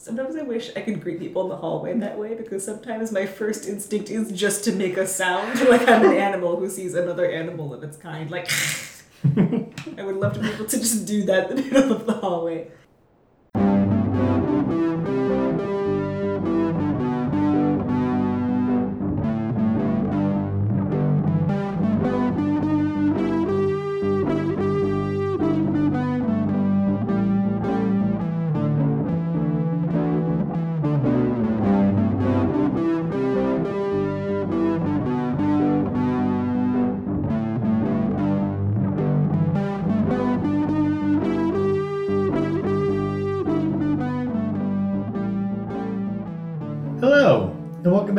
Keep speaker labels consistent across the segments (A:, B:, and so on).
A: Sometimes I wish I could greet people in the hallway that way because sometimes my first instinct is just to make a sound like I'm an animal who sees another animal of its kind. Like, I would love to be able to just do that in the middle of the hallway.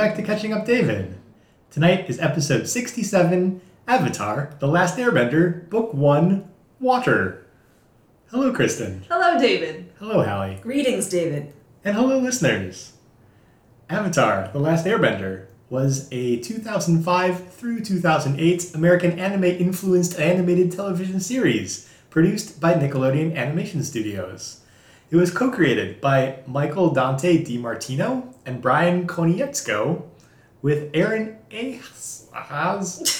B: Back to Catching Up David. Tonight is episode 67 Avatar The Last Airbender, Book 1 Water. Hello, Kristen.
C: Hello, David.
B: Hello, Hallie.
A: Greetings, David.
B: And hello, listeners. Avatar The Last Airbender was a 2005 through 2008 American anime influenced animated television series produced by Nickelodeon Animation Studios. It was co created by Michael Dante DiMartino and Brian Konietzko with Aaron Ehasz.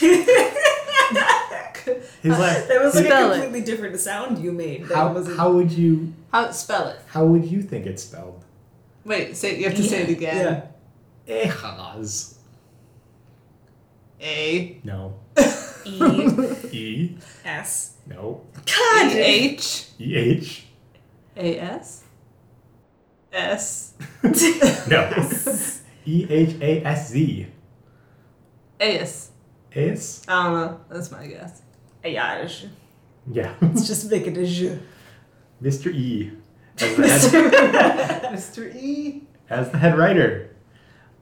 B: His last,
A: That was like
C: Spell
A: a
C: it.
A: completely different sound you made. That
B: how,
A: wasn't.
B: how would you
C: How spell it?
B: how would you think it's spelled?
C: Wait, say you have to say it again.
A: Yeah.
B: Ehasz.
C: A
B: No.
A: E
B: E.
A: S.
B: No.
A: God.
C: H
B: E H.
C: A S S
B: No. E H A S Z.
C: A S.
B: Is?
C: I don't know. That's my guess.
A: Ayaj.
B: Yeah.
A: Let's just make it a je.
B: Mr. E. As the head,
C: Mr. E.
B: as the head writer.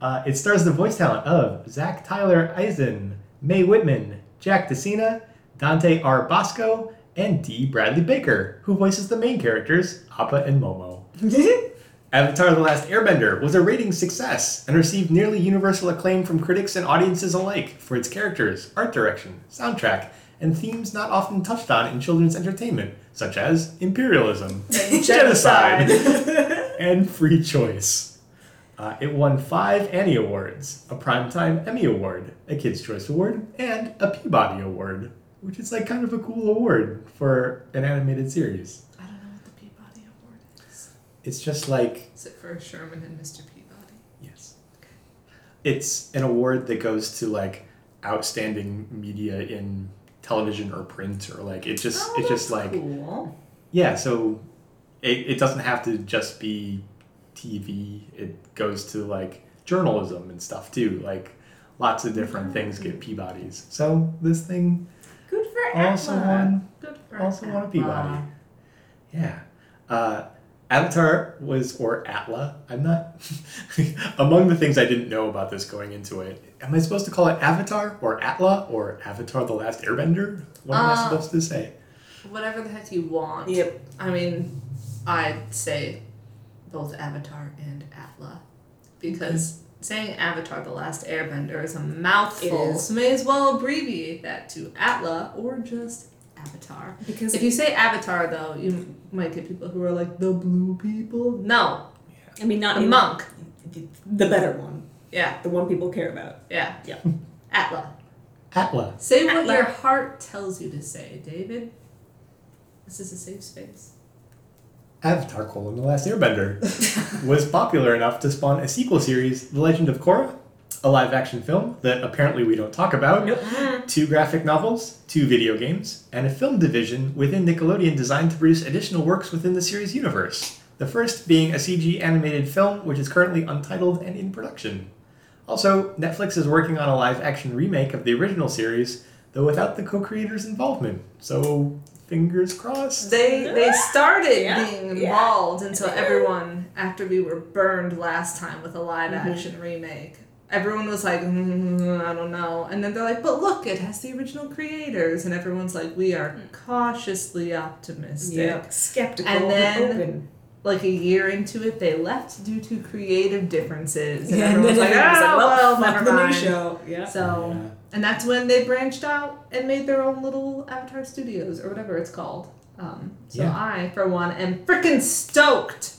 B: Uh, it stars the voice talent of Zach Tyler Eisen, Mae Whitman, Jack DeSena, Dante Basco, and D. Bradley Baker, who voices the main characters, Appa and Momo. Avatar The Last Airbender was a ratings success and received nearly universal acclaim from critics and audiences alike for its characters, art direction, soundtrack, and themes not often touched on in children's entertainment, such as imperialism, genocide, and free choice. Uh, it won five Annie Awards, a Primetime Emmy Award, a Kids' Choice Award, and a Peabody Award, which is like kind of a cool award for an animated series.
C: I don't know what the Peabody Award is.
B: It's just like
C: Is it for Sherman and Mr. Peabody?
B: Yes. It's an award that goes to like outstanding media in television or print or like it just
C: Oh,
B: it's just like
C: cool.
B: yeah, so it, it doesn't have to just be TV. It goes to like journalism and stuff too. Like lots of different things get Peabodys. So this thing
A: Good for
B: also
A: Atla.
B: won
C: Good for
B: also won a Peabody. Yeah. Uh, Avatar was, or Atla, I'm not, among the things I didn't know about this going into it, am I supposed to call it Avatar or Atla or Avatar the Last Airbender? What am I
C: Uh,
B: supposed to say?
C: Whatever the heck you want.
A: Yep.
C: I mean, I'd say both Avatar and Atla because saying Avatar: The Last Airbender is a mouthful.
A: It is.
C: So may as well abbreviate that to Atla or just Avatar.
A: Because
C: If you say Avatar, though, you might get people who are like the blue people. No,
A: I mean, not
C: the
A: in-
C: monk.
A: the better one,
C: Yeah,
A: the one people care about.
C: yeah,
A: Yeah.
C: Atla.
B: Atla.
C: Say what
A: Atla.
C: your heart tells you to say, David. This is a safe space.
B: Avatar colon the Last Airbender was popular enough to spawn a sequel series, The Legend of Korra, a live action film that apparently we don't talk about,
A: Nope.
B: two graphic novels, two video games, and a film division within Nickelodeon designed to produce additional works within the series universe. The first being a CG animated film, which is currently untitled and in production. Also, Netflix is working on a live action remake of the original series, though without the co creators' involvement. So, fingers crossed.
C: They they started
A: Yeah,
C: being
A: yeah.
C: involved until everyone after we were burned last time with a live
A: Mm-hmm.
C: action remake. Everyone was like, mm, I don't know, and then they're like, but look, it has the original creators, and everyone's like, we are cautiously optimistic.
A: Yeah. Skeptical
C: And
A: and
C: then-
A: open.
C: Like a year into it, they left due to creative differences, and
A: Yeah, and
C: everyone's
A: then
C: like,
A: everyone's
C: oh,
A: like, well,
C: well, never
A: the new
C: mind.
A: show. Yeah.
C: So,
B: Yeah.
C: and that's when they branched out and made their own little Avatar Studios or whatever it's called. Um, so
B: Yeah.
C: I, for one, am freaking stoked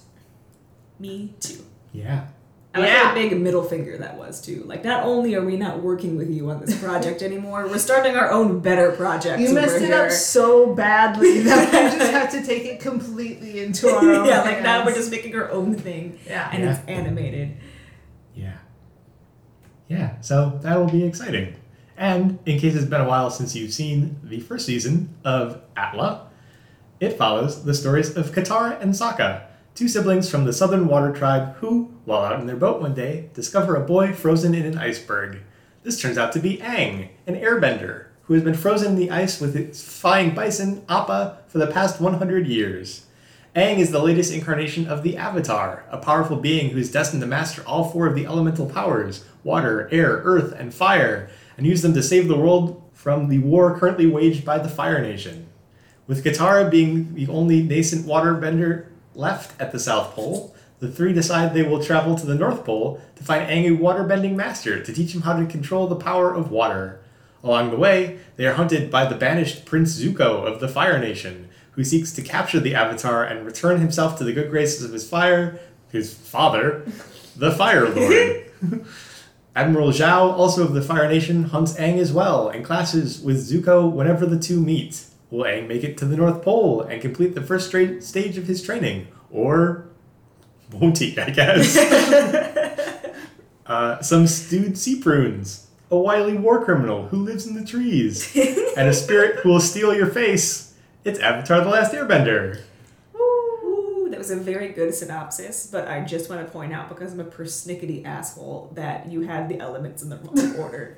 A: Me too.
B: Yeah.
A: I like
C: Yeah.
A: how big a middle finger that was too. Like, not only are we not working with you on this project anymore, we're starting our own better project.
C: You
A: over
C: messed it
A: here.
C: up so badly that we just have to take it completely into our own
A: yeah, like now we're just making our own thing,
C: yeah.
A: and
B: Yeah.
A: it's animated.
B: Yeah. Yeah, so that will be exciting. And in case it's been a while since you've seen the first season of Atla, it follows the stories of Katara and Sokka, two siblings from the Southern Water Tribe who, while out in their boat one day, discover a boy frozen in an iceberg. This turns out to be Aang, an airbender, who has been frozen in the ice with its flying bison, Appa, for the past 100 years. Aang is the latest incarnation of the Avatar, a powerful being who is destined to master all four of the elemental powers water, air, earth, and fire and use them to save the world from the war currently waged by the Fire Nation. With Katara being the only nascent waterbender left at the South Pole, the three decide they will travel to the North Pole to find Aang a waterbending master to teach him how to control the power of water. Along the way, they are hunted by the banished Prince Zuko of the Fire Nation, who seeks to capture the Avatar and return himself to the good graces of his fire, his father, the Fire Lord. Admiral Zhao, also of the Fire Nation, hunts Aang as well and clashes with Zuko whenever the two meet. Will Aang make it to the North Pole and complete the first stra- stage of his training? Or won't he, I guess? uh, some stewed sea prunes, a wily war criminal who lives in the trees, and a spirit who will steal your face. It's Avatar the Last Airbender.
A: Ooh, that was a very good synopsis, but I just want to point out because I'm a persnickety asshole that you had the elements in the wrong order.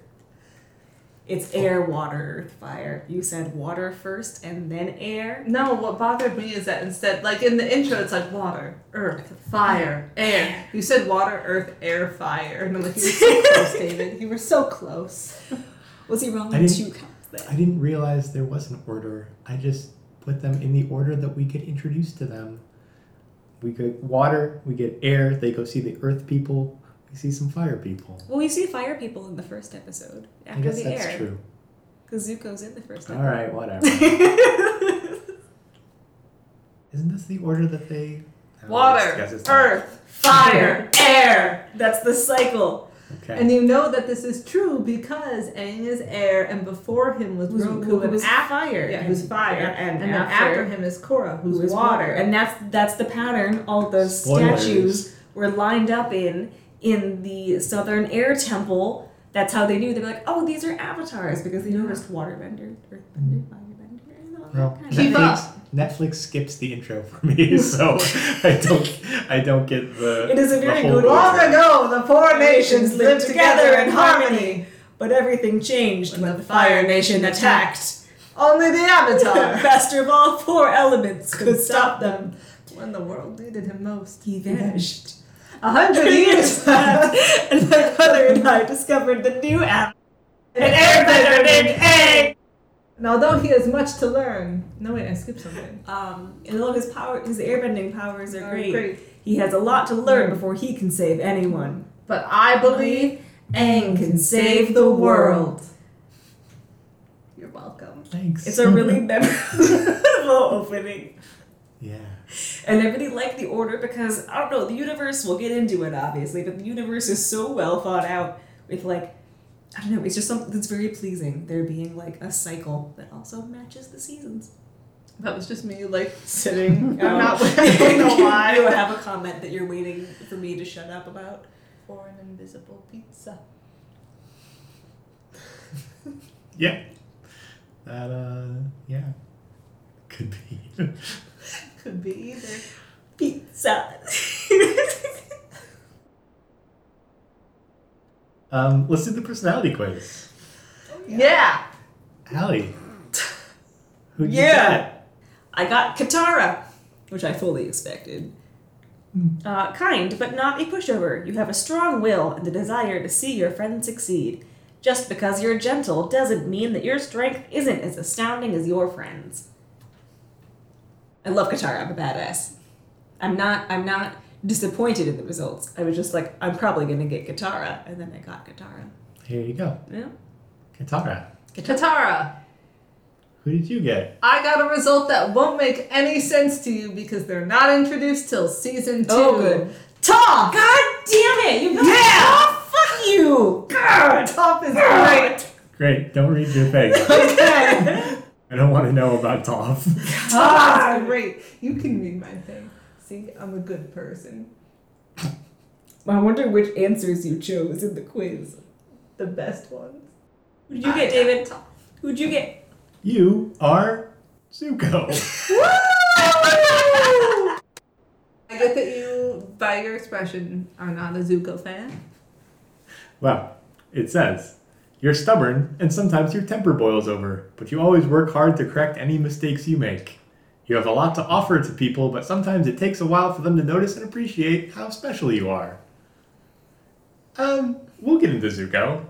A: It's air, water, earth, fire. You said water first and then air.
C: No, what bothered me is that instead, like in the intro, it's like water, earth, fire, air. You said water, earth, air, fire, and I'm like, you were so close, David. You were so close.
A: Was he wrong
B: I
A: on
B: didn't-
A: two counts then?
B: I didn't realize there was an order. I just put them in the order that we could introduce to them. We get water, we get air, they go see the earth people, we see some fire people.
A: Well, we see fire people in the first episode after
B: I guess
A: the
B: that's
A: air.
B: true.
A: Because Zuko's in the first
B: All
A: episode.
B: right, whatever. Isn't this the order that they. I don't know, I guess
C: Water,
B: it's not.
C: earth, fire, air.
A: That's the cycle.
B: Okay.
C: And you know that this is true because Aang is air, and before him was
A: Who's,
C: Roku,
A: who
C: and
A: was
C: af-
A: fire.
C: yeah, who's fire,
A: And,
C: and, then
A: after,
C: after him is Korra, who's
A: who is
C: water.
A: water. And that's that's the pattern all those
B: Spoilers.
A: statues were lined up in in the Southern Air Temple. That's how they knew. They were like, oh, these are avatars because they noticed waterbender, earthbender, firebender, and all
B: Well,
A: that kind of
C: Keep
B: Netflix,
C: up.
B: Netflix skips the intro for me, so I don't I don't get the.
A: It is a very
B: whole
A: good
B: order.
C: Long ago, the four nations lived together in harmony.
A: But everything changed when, the Fire Nation attacked.
C: Only the Avatar.
A: Master of all four elements could stop them.
C: when the world needed him most.
A: He vanished.
C: A hundred years passed.
A: and my brother and I discovered the new app.
C: An airbender named Aang. And although he has much to learn, no wait, I skipped something.
A: Um, and all his power, his airbending powers are
C: Oh,
A: great.
C: great.
A: He has a lot to learn before he can save anyone.
C: But I believe
A: Aang can save the world.
C: You're welcome.
B: Thanks.
A: It's a really memorable opening.
B: Yeah.
A: And I really like the order because I don't know, the universe, we'll get into it obviously, but the universe is so well thought out with like I don't know, it's just something that's very pleasing. There being like a cycle that also matches the seasons.
C: That was just me, like
A: Sitting
C: I'm not- I don't know why.
A: you have a comment that you're waiting for me to shut up about.
C: for an invisible pizza.
B: Yeah. That uh yeah. Could be.
C: Could be either.
A: Pizza.
B: um, let's do the personality quiz.
C: Yeah.
B: Allie. Who you
A: Yeah. I got Katara, which I fully expected. Uh, kind, but not a pushover. You have a strong will and the desire to see your friends succeed. Just because you're gentle doesn't mean that your strength isn't as astounding as your friends. I love Katara. I'm a badass. I'm not. I'm not disappointed in the results. I was just like, I'm probably gonna get Katara, and then I got Katara.
B: Here you go.
A: Yeah.
B: Katara.
C: Katara.
B: Who did you get?
C: I got a result that won't make any sense to you because they're not introduced till season two.
A: Oh, good. Toph! God damn it! You got
C: Yeah!
A: Toph! Fuck you! God!
C: Toph is great.
B: Great, don't read your thing.
A: Okay.
B: I don't want to know about Toph.
C: ah, great. You can read my thing. See, I'm a good person.
A: I wonder which answers you chose in the quiz.
C: The best ones.
A: Who'd you get, David? Who'd you get?
B: You are Zuko.
C: I get that you, by your expression, are not a Zuko fan.
B: Well, it says, You're stubborn, and sometimes your temper boils over, but you always work hard to correct any mistakes you make. You have a lot to offer to people, but sometimes it takes a while for them to notice and appreciate how special you are. Um, we'll get into Zuko.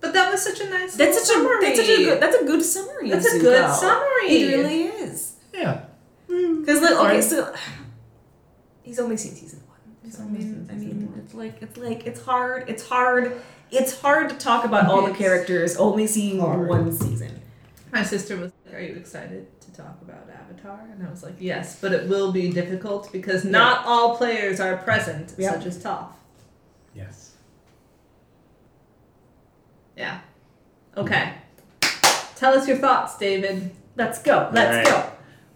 C: But that was such a nice.
A: That's
C: little
A: such a
C: summary.
A: that's such a good that's a good summary.
C: That's
A: of
C: a good summary.
A: It really is.
B: Yeah.
A: Because like okay, so he's only seen season one.
C: He's
A: So, I
C: only
A: mean, I mean,
C: one.
A: it's like it's like it's hard. It's hard. It's hard to talk about all the characters only seeing
C: hard.
A: one season.
C: My sister was like, Are you excited to talk about Avatar? And I was like, Yes, but it will be difficult because not all players are present,
A: Yeah.
C: such as Toph.
B: Yes.
C: Yeah. Okay. Tell us your thoughts, David.
A: Let's go. Let's
B: go.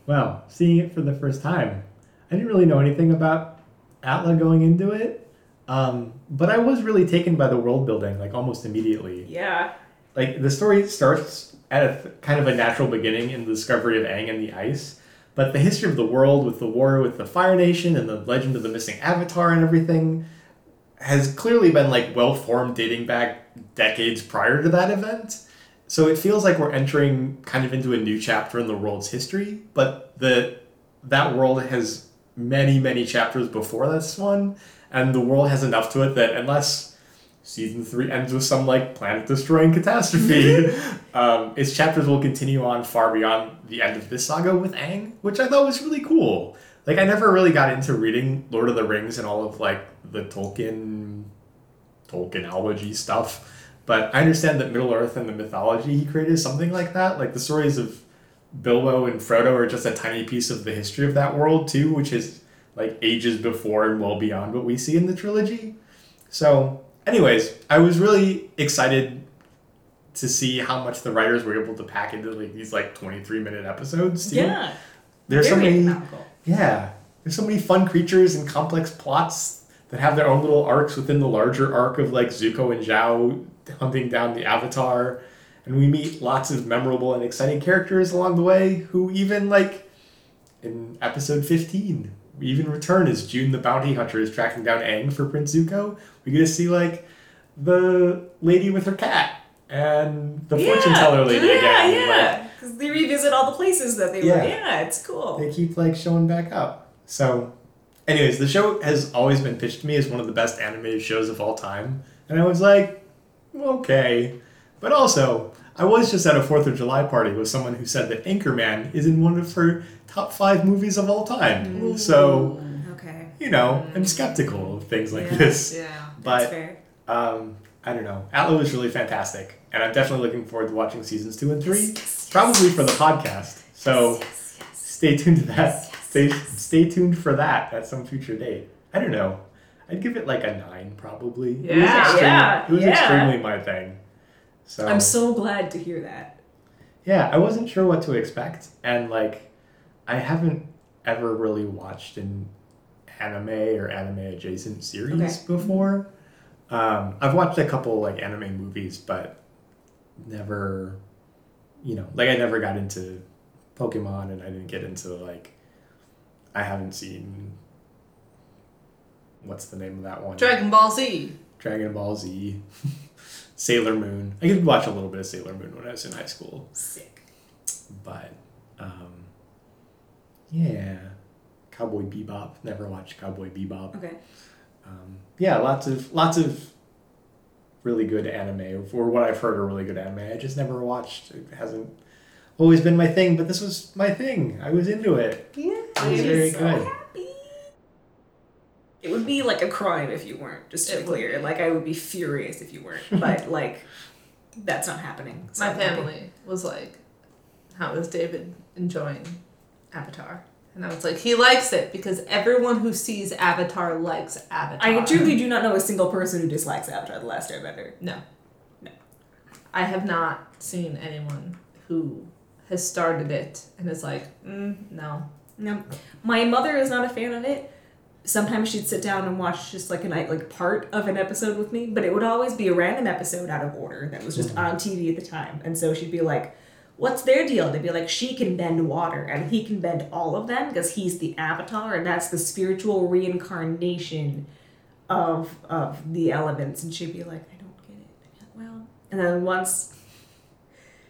B: Well, seeing it for the first time, I didn't really know anything about Atla going into it, um, but I was really taken by the world building, like almost immediately.
A: Yeah.
B: like the story starts at a th- kind of a natural beginning in the discovery of Aang and the ice, but the history of the world with the war with the Fire Nation and the legend of the missing Avatar and everything has clearly been like well formed dating back decades prior to that event. So it feels like we're entering kind of into a new chapter in the world's history, but the that world has many many chapters before this one, and the world has enough to it that unless season three ends with some like planet destroying catastrophe. um, its chapters will continue on far beyond the end of this saga with Aang, which I thought was really cool. Like I never really got into reading Lord of the Rings and all of like the Tolkien Tolkienology stuff. But I understand that Middle Earth and the mythology he created is something like that. Like the stories of Bilbo and Frodo are just a tiny piece of the history of that world too, which is like ages before and well beyond what we see in the trilogy. So, anyways, I was really excited to see how much the writers were able to pack into like these like 23 minute episodes too.
A: Yeah.
B: There's so many
A: economical.
B: yeah. There's so many fun creatures and complex plots that have their own little arcs within the larger arc of like Zuko and Zhao hunting down the Avatar. And we meet lots of memorable and exciting characters along the way who even like in episode 15 we even return as June the bounty hunter is tracking down Aang for Prince Zuko. We get to see like the lady with her cat and the fortune teller lady
A: yeah,
B: again. Like,
A: Yeah, because they revisit all the places that they
B: Yeah.
A: were. Yeah, it's cool.
B: they keep like showing back up. So, anyways, the show has always been pitched to me as one of the best animated shows of all time, and I was like, okay. But also, I was just at a Fourth of July party with someone who said that Anchorman is in one of her top five movies of all time. So,
A: okay.
B: you know, I'm skeptical of things like
A: Yeah.
B: this.
C: Yeah.
A: That's
B: But
A: fair.
B: um, I don't know. Atla was really fantastic, and I'm definitely looking forward to watching seasons two and three,
A: Yes, yes,
B: probably
A: yes,
B: for the podcast. So
A: yes, yes.
B: stay tuned to that.
A: Yes, yes,
B: stay
A: yes.
B: stay tuned for that at some future date. I don't know. I'd give it like a nine, probably. it was,
C: Yeah,
B: extreme-
A: yeah,
B: it was
A: yeah.
B: extremely my thing. So
A: I'm so glad to hear that.
B: yeah, I wasn't sure what to expect, and like, I haven't ever really watched an anime or anime adjacent series
A: Okay.
B: before. Um, I've watched a couple like anime movies, but never, you know, like I never got into Pokemon, and I didn't get into like, I haven't seen. What's the name of that one?
C: Dragon Ball Z.
B: Dragon Ball Z, Sailor Moon. I did watch a little bit of Sailor Moon when I was in high school,
A: Sick.
B: but um, yeah, Cowboy Bebop. Never watched Cowboy Bebop.
A: Okay.
B: Um, yeah, lots of lots of really good anime, or what I've heard are really good anime. I just never watched. It hasn't always been my thing, but this was my thing. I was into it.
C: Yeah.
B: It was very
A: so
B: good.
A: happy. It would be like a crime if you weren't, just to
C: It
A: be clear.
C: be.
A: Like I would be furious if you weren't. But like that's not happening. so
C: My
A: I'm happy.
C: family was like, "How is David enjoying Avatar?" And I was like, he likes it because everyone who sees Avatar likes Avatar.
A: I truly do not know a single person who dislikes Avatar: The Last Airbender.
C: No.
A: No.
C: I have not seen anyone who has started it and is like, mm, no.
A: No, my mother is not a fan of it. Sometimes she'd sit down and watch just like a night, like part of an episode with me, but it would always be a random episode out of order that was just on TV at the time. And so she'd be like, "What's their deal?" They'd be like, "She can bend water, and he can bend all of them because he's the Avatar, and that's the spiritual reincarnation of of the elements." And she'd be like, "I don't get it." Well, and then once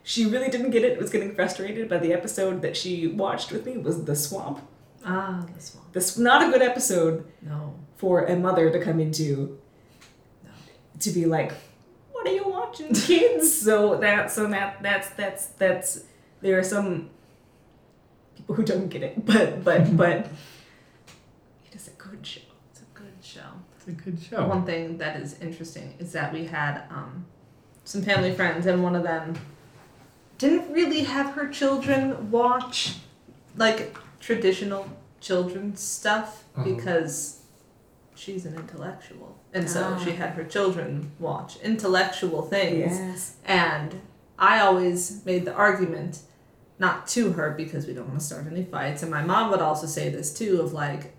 A: she really didn't get it, was getting frustrated by the episode that she watched with me was the swamp.
C: Ah, this one.
A: This not a good episode
C: No.
A: for a mother to come into
C: No.
A: to be like, "What are you watching, kids?" so that so that that's that's that's there are some people who don't get it, but but but it is a good show.
C: It's a good show.
B: It's a good show.
C: One thing that is interesting is that we had um, some family friends, and one of them didn't really have her children watch like traditional children's stuff
B: Mhm.
C: because she's an intellectual. And so
A: Ah.
C: she had her children watch intellectual things.
A: Yes.
C: And I always made the argument, not to her because we don't want to start any fights. And my mom would also say this too of like,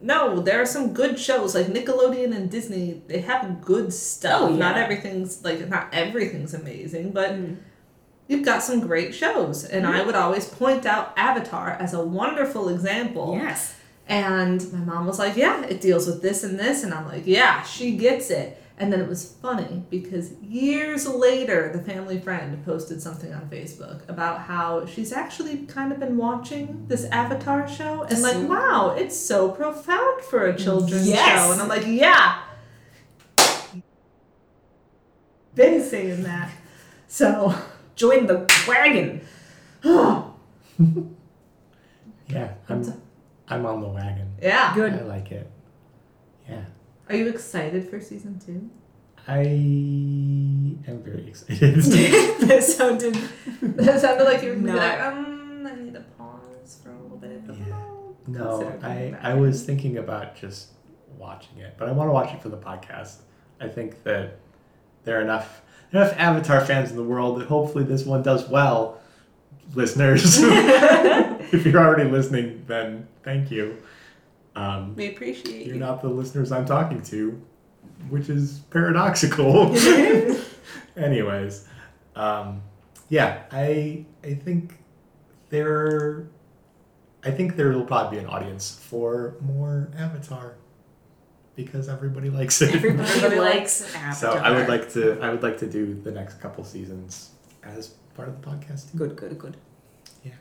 C: no, there are some good shows like Nickelodeon and Disney. They have good stuff.
A: Oh,
C: Not everything's like not everything's amazing, but
A: Mm.
C: You've got some great shows. And I mm-hmm. would always point out Avatar as a wonderful example.
A: Yes.
C: And my mom was like, Yeah, it deals with this and this. And I'm like, Yeah, she gets it. And then it was funny because years later, the family friend posted something on Facebook about how she's actually kind of been watching this Avatar show and like, wow, it's so profound for a children's
A: Yes.
C: show. And I'm like, yeah. Been saying that. So,
A: Join the wagon.
B: Yeah, I'm, I'm on the wagon.
C: yeah.
A: Good.
B: I like it. Yeah.
C: Are you excited for season two?
B: I am very excited.
A: that sounded.
C: That sounded like you were
A: No.
C: like, um, I need to pause for a little bit. but
B: Yeah.
C: I'll
B: no, I. I was thinking about just watching it, but I want to watch it for the podcast. I think that there are enough enough Avatar fans in the world that hopefully this one does well. Listeners, if you're already listening, then thank you. Um,
C: We appreciate
B: you're
C: you.
B: not the listeners I'm talking to, which is paradoxical. Anyways, um, yeah, I I think there, I think there will probably be an audience for more Avatar because everybody likes it.
A: Everybody,
C: Everybody
A: likes
B: so I would like to I would like to do the next couple seasons as part of the podcast. Too.
A: Good, good, good. Yeah.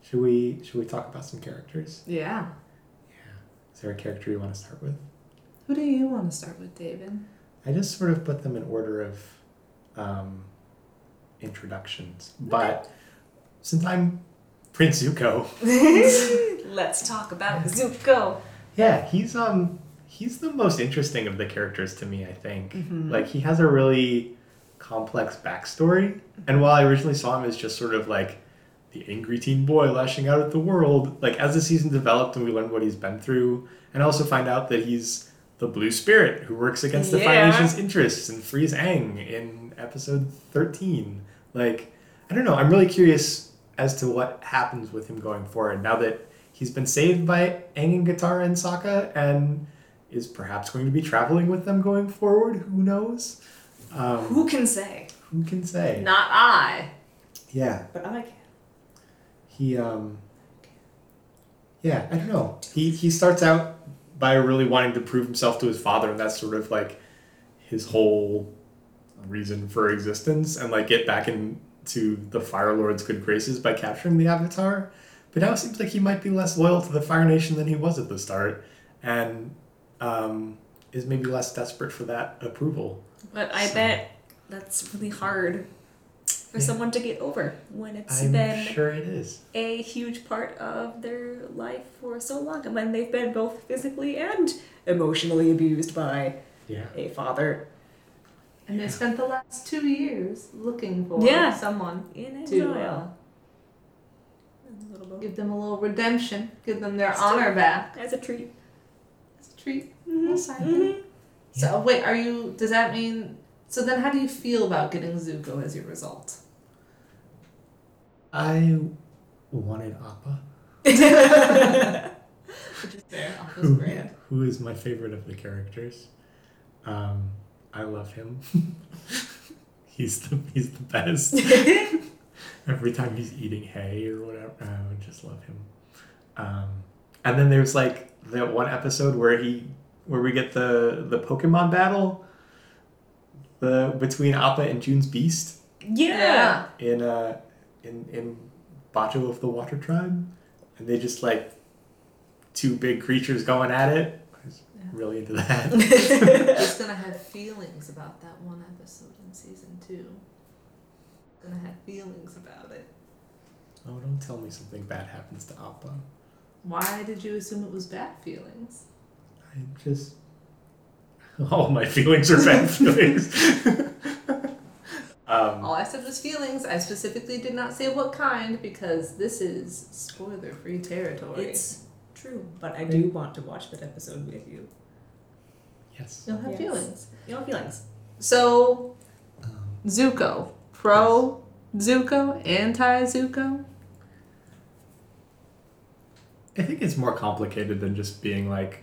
B: Should we should we talk about some characters?
C: Yeah.
B: Yeah. Is there a character you want to start with?
C: Who do you want to start with, David?
B: I just sort of put them in order of um, introductions. But since I'm Prince Zuko,
A: Let's talk about Zuko.
B: yeah, he's um he's the most interesting of the characters to me. I think
A: Mhm.
B: like he has a really complex backstory, and while I originally saw him as just sort of like the angry teen boy lashing out at the world, like as the season developed and we learned what he's been through, and also find out that he's the blue spirit who works against the
A: Yeah.
B: Nation's interests and frees Aang in episode 13. Like, I don't know, I'm really curious as to what happens with him going forward now that he's been saved by Aang and Katara and Sokka and is perhaps going to be traveling with them going forward. Who knows? Um,
A: Who can say?
B: who can say?
C: Not I.
B: Yeah,
A: But I can.
B: he um yeah i don't know he he starts out by really wanting to prove himself to his father and that's sort of like his whole reason for existence and like get back into the fire lord's good graces by capturing the avatar but now it seems like he might be less loyal to the fire nation than he was at the start and um is maybe less desperate for that approval
A: But I
B: So-
A: bet that's really hard for
B: Yeah.
A: someone to get over when it's
B: i'm
A: been
B: sure it is
A: a huge part of their life for so long and when they've been both physically and emotionally abused by
B: yeah
A: a father
C: And they spent the last two years looking for
A: Yeah.
C: someone
A: in
C: to. Uh,
A: A little bit.
C: Give them a little redemption. Give them their
A: Still-
C: honor back.
A: As a treat.
C: It's a treat.
A: Mhm.
C: Little side. So wait, are you? Does that mean? So then, how do you feel about getting Zuko as your result?
B: I wanted Appa,
C: Which is fair. Appa's
B: who,
C: great.
B: who is my favorite of the characters. Um, I love him. he's the he's the best. Every time he's eating hay or whatever, I would just love him. Um, and then there's like that one episode where he where we get the the Pokemon battle, the between Appa and June's Beast
A: yeah.
B: in uh in in Bato of the Water Tribe, and they just like two big creatures going at it. I was
C: Yeah.
B: really into that.
C: Just gonna have feelings about that one episode in season two. Gonna have feelings about it.
B: oh, don't tell me something bad happens to Appa.
C: Why did you assume it was bad feelings?
B: I just all my feelings are bad feelings. um,
C: All I said was feelings. I specifically did not say what kind because this is spoiler free territory.
A: It's true, but I do want to watch that episode with you.
B: yes.
C: You'll have
A: Yes.
C: feelings.
A: You know feelings.
C: So,
B: Um,
C: Zuko. Pro Zuko? Anti Zuko?
B: I think it's more complicated than just being like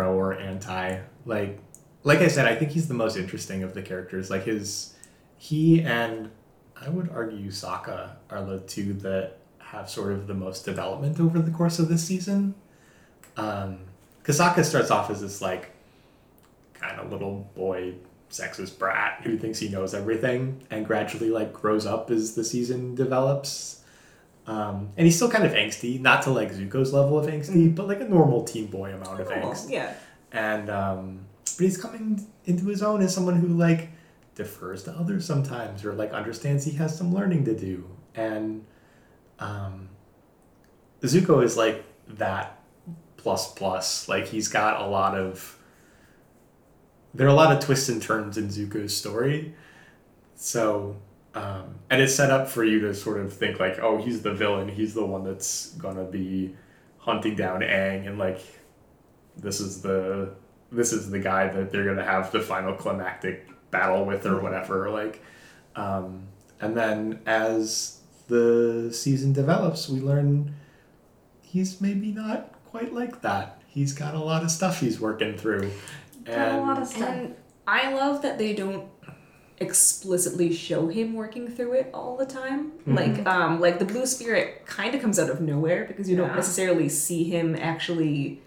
B: pro or anti. Like like I said, I think he's the most interesting of the characters. Like his he and I would argue Sokka are the two that have sort of the most development over the course of this season. Um Sokka starts off as this like kind of little boy sexist brat who thinks he knows everything and gradually like grows up as the season develops um, and he's still kind of angsty, not to like Zuko's level of angsty, but like a normal teen boy amount of
A: Normal,
B: angst.
A: Yeah.
B: And um, but he's coming into his own as someone who like defers to others sometimes, or like understands he has some learning to do. And um, Zuko is like that plus plus. Like he's got a lot of there are a lot of twists and turns in Zuko's story. So um, and it's set up for you to sort of think like, oh, he's the villain. He's the one that's gonna be hunting down Aang, and like, this is the this is the guy that they're gonna have the final climactic battle with or whatever. Like, um, and then as the season develops, we learn he's maybe not quite like that. He's got a lot of stuff he's working through,
C: Got a lot of
B: and
C: stuff.
A: And I love that they don't explicitly show him working through it all the time.
B: Mhm.
A: Like um like the blue spirit kind of comes out of nowhere because you
C: Yeah.
A: don't necessarily see him actually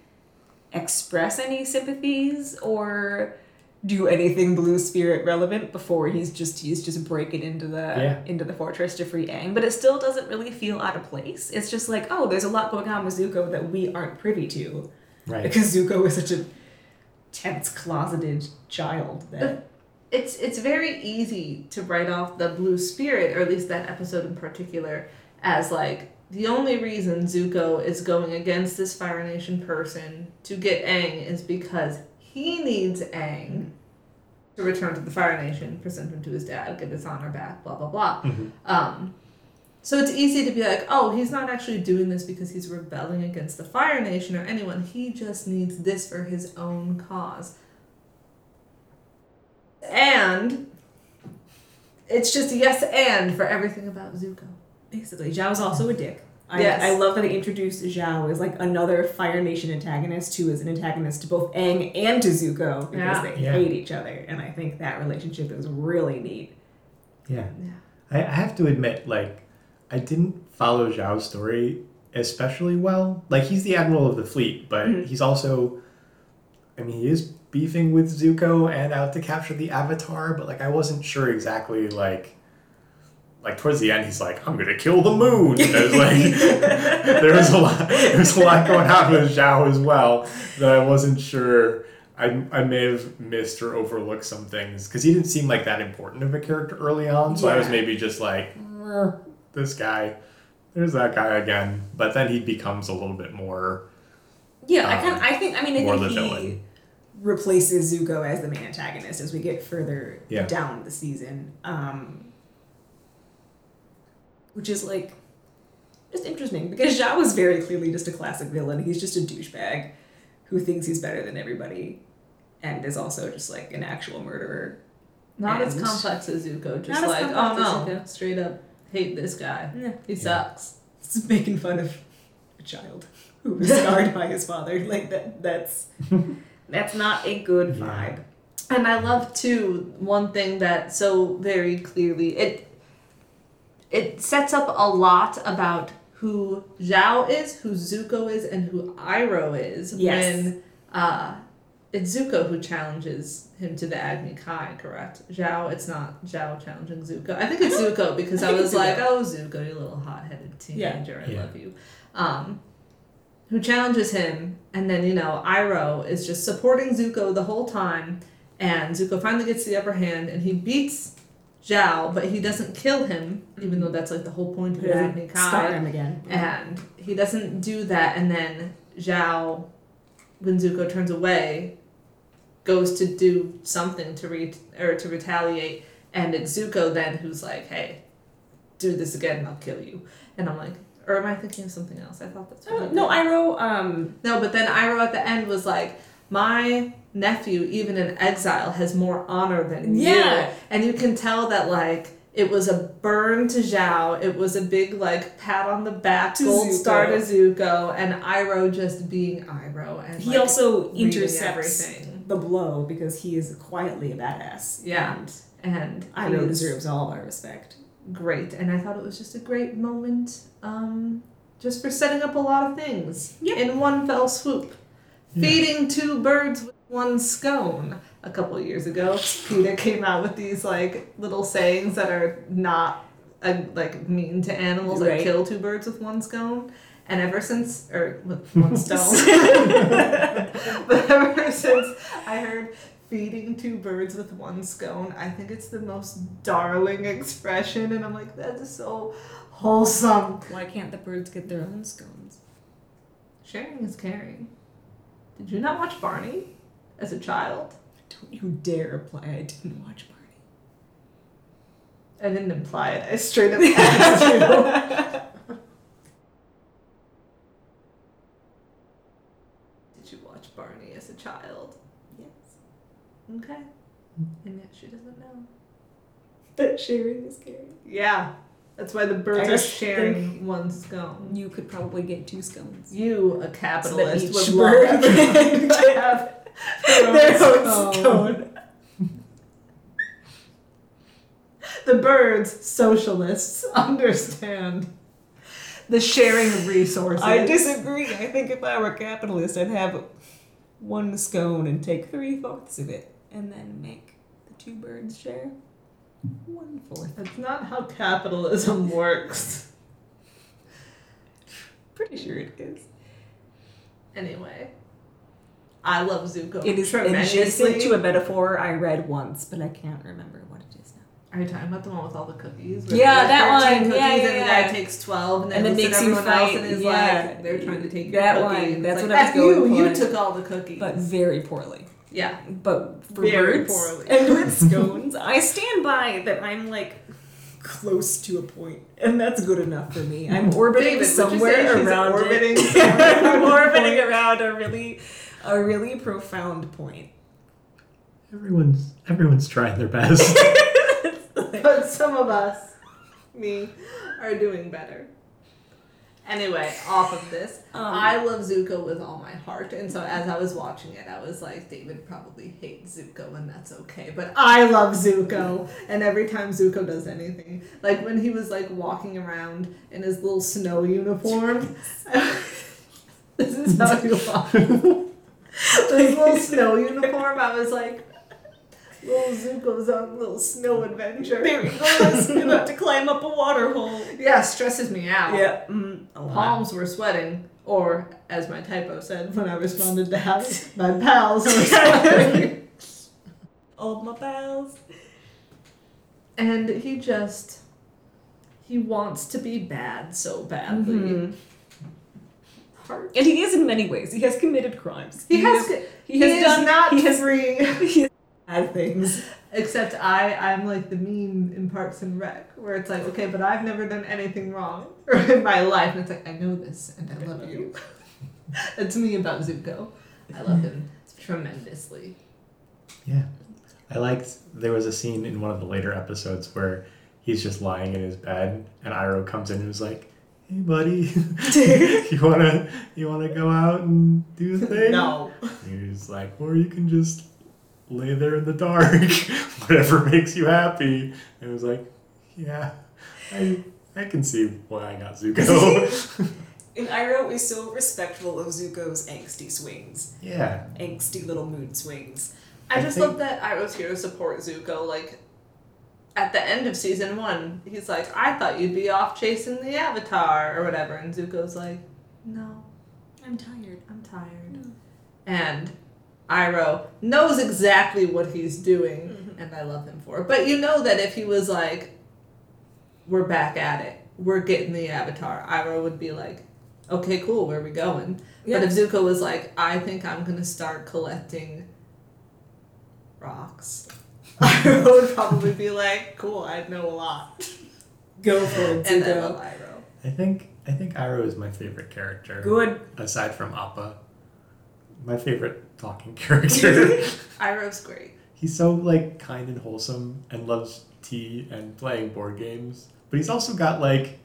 A: express any sympathies or do anything blue spirit relevant before he's just he's just breaking into the
B: Yeah.
A: into the fortress to free Aang. But it still doesn't really feel out of place. It's just like, oh, there's a lot going on with Zuko that we aren't privy to.
B: right.
A: Because Zuko is such a tense, closeted child that
C: it's it's very easy to write off the blue spirit or at least that episode in particular as like the only reason Zuko is going against this Fire Nation person to get Aang is because he needs Aang to return to the Fire Nation, present him to his dad, get his honor back, blah blah blah.
B: Mhm.
C: Um, so it's easy to be like, oh, he's not actually doing this because he's rebelling against the Fire Nation or anyone. He just needs this for his own cause. And it's just yes and for everything about Zuko.
A: basically Zhao's also a dick. I,
C: Yes.
A: I love that they introduced Zhao as like another Fire Nation antagonist who is an antagonist to both Aang and to Zuko because
C: Yeah.
A: they
B: Yeah.
A: hate each other, and I think that relationship is really neat.
B: Yeah.
C: Yeah.
B: I, I have to admit, like, I didn't follow Zhao's story especially well. Like, he's the admiral of the fleet, but
A: Mhm.
B: he's also, I mean, he is beefing with Zuko and out to capture the Avatar, but like, I wasn't sure exactly, like, like towards the end, he's like, "I'm gonna kill the moon." And there's like, there was a lot, there's a lot going on with Zhao as well that I wasn't sure. I, I may have missed or overlooked some things because he didn't seem like that important of a character early on. So I was maybe just like, "Eh, this guy, there's that guy again. But then he becomes a little bit more.
A: Yeah, I
B: Um,
A: kind I think I mean I
B: more
A: think
B: the
A: he
B: villain.
A: Replaces Zuko as the main antagonist as we get further
B: Yeah.
A: down the season. Um, which is like just interesting because Zhao was very clearly just a classic villain. He's just a douchebag who thinks he's better than everybody, and is also just like an actual murderer.
C: Not as complex as Zuko. Just
A: Not as
C: like, oh no,
A: as
C: straight up hate this guy.
A: Yeah.
C: He sucks.
A: It's making fun of a child who was scarred by his father. Like that. That's that's not a good vibe.
C: And I love too one thing that so very clearly it it sets up a lot about who Zhao is, who Zuko is, and who Iroh is
A: Yes.
C: when uh it's Zuko who challenges him to the Agni Kai, correct? Zhao, it's not Zhao challenging Zuko. I think it's Zuko because
A: I
C: I, was like,
A: Zuko.
C: oh Zuko, you little hot headed teenager, I
B: Yeah.
C: love you. Um who challenges him, and then you know Iroh is just supporting Zuko the whole time, and Zuko finally gets the upper hand, and he beats Zhao, but he doesn't kill him, even though that's like the whole point of
A: doesn't scar him again.
C: And he doesn't do that, and then Zhao, when Zuko turns away, goes to do something to re- or to retaliate, and it's Zuko then who's like, "Hey, do this again, and I'll kill you." And I'm like, or am I thinking of something else? I thought that's what
A: Uh, no. Iroh. Um,
C: No, but then Iroh at the end was like, my nephew, even in exile, has more honor than
A: Yeah.
C: you. And you can tell that, like, it was a burn to Zhao. It was a big, like, pat on the back,
A: To
C: gold
A: Zuko.
C: star to Zuko, and Iroh just being Iroh. And
A: he
C: like,
A: also intercepts
C: everything.
A: the blow because he is quietly a badass.
C: Yeah.
A: And
C: And
A: Iroh deserves all our respect.
C: Great. And I thought it was just a great moment, um, just for setting up a lot of things
A: Yep.
C: in one fell swoop.
B: Yeah.
C: Feeding two birds with one scone. A couple of years ago, PETA came out with these like little sayings that are not uh, like mean to animals, like kill two birds with one scone. And ever since, or with one stone, but ever since I heard feeding two birds with one scone, I think it's the most darling expression, and I'm like, that is so wholesome.
A: Why can't the birds get their own scones?
C: Sharing is caring. Did you not watch Barney as a child?
A: Don't you dare imply I didn't watch Barney.
C: I didn't imply it. I straight up asked you. Did you watch Barney as a child?
A: yes.
C: Okay. And yet she doesn't know.
A: That sharing is caring.
C: Yeah. That's why the birds are sharing one scone.
A: You could probably get two scones.
C: You, a
A: So that
C: capitalist,
A: each
C: would love
A: bird
C: everyone to
A: could
C: have
A: Their own
C: scone.
A: scone.
C: The birds, socialists, understand the sharing of resources.
A: I disagree. I think if I were a capitalist, I'd have one scone and take three fourths of it, and then make the two birds share one fourth.
C: That's not how capitalism works.
A: Pretty sure it is.
C: Anyway, I love Zuko.
A: It is
C: tremendously.
A: to a metaphor I read once, but I can't remember what it is now.
C: Are you talking about the one with all the cookies?
A: Yeah, that one.
C: Cookies
A: Yeah,
C: and
A: yeah,
C: the guy takes twelve, and then,
A: And then makes you
C: everyone else and is
A: Yeah.
C: like, "They're trying to take your
A: That
C: cookie."
A: one. That's
C: it's
A: what
C: like,
A: I was
C: "F you,
A: going
C: you took all the cookies.
A: But very poorly.
C: Yeah,
A: But for
C: Very
A: birds
C: poorly.
A: and with scones, I stand by that I'm like close to a point, and that's good enough for me. I'm mm-hmm. orbiting
C: David, would you
A: somewhere
C: say she's
A: around
C: orbiting
A: it.
C: somewhere
A: I'm
C: around
A: orbiting
C: point?
A: around a really, a really profound point.
B: Everyone's everyone's trying their best.
C: but some of us, me, are doing better. Anyway, off of this,
A: Um,
C: I love Zuko with all my heart, and so as I was watching it, I was like, David probably hates Zuko, and that's okay. But I love Zuko, and every time Zuko does anything, like when he was like walking around in his little snow uniform, this is how you walk. This little snow uniform, I was like, little Zuko's on a little snow adventure.
A: There he goes. About to climb up a water hole.
C: Yeah, stresses me out.
A: Yeah, mm, a lot.
C: Palms were sweating, or as my typo said when I responded to have my pals were sweating.
A: All my pals.
C: and he just he wants to be bad so badly.
A: Mhm.
C: Heart.
A: And he is in many ways. He has committed crimes.
C: He has.
A: He
C: He,
A: has done.
C: not
A: He has
C: free.
A: he has bad things.
C: Except I, I'm like the meme in Parks and Rec, where it's like, okay, but I've never done anything wrong in my life, and it's like I know this and I love you. That's me about Zuko. I love him tremendously.
B: Yeah. I liked there was a scene in one of the later episodes where he's just lying in his bed and Iroh comes in and was like, Hey buddy, you wanna you wanna go out and do the thing?
A: No.
B: He's like, or you can just lay there in the dark, whatever makes you happy. And it was like, yeah, I I can see why I got Zuko.
A: And Iroh is so respectful of Zuko's angsty swings,
B: yeah,
A: angsty little mood swings.
C: I
B: I
C: just
B: think-
C: love that Iroh's here to support Zuko. Like, at the end of season one, he's like, I thought you'd be off chasing the Avatar or whatever. And Zuko's like, No,
A: I'm tired.
C: I'm tired. And Iroh knows exactly what he's doing,
A: Mhm.
C: and I love him for it. But you know that if he was like, We're back at it, we're getting the Avatar, Iroh would be like, Okay, cool, where are we going?
A: Yeah.
C: But if Zuko was like, I think I'm gonna start collecting rocks, I would probably be like, cool, I know a lot.
A: Go for it,
C: And I love
A: Zuko.
C: Iroh.
B: I think I think Iroh is my favorite character.
A: Good.
B: Aside from Appa, my favorite talking character.
C: Iroh's great.
B: he's so like kind and wholesome and loves tea and playing board games, but he's also got like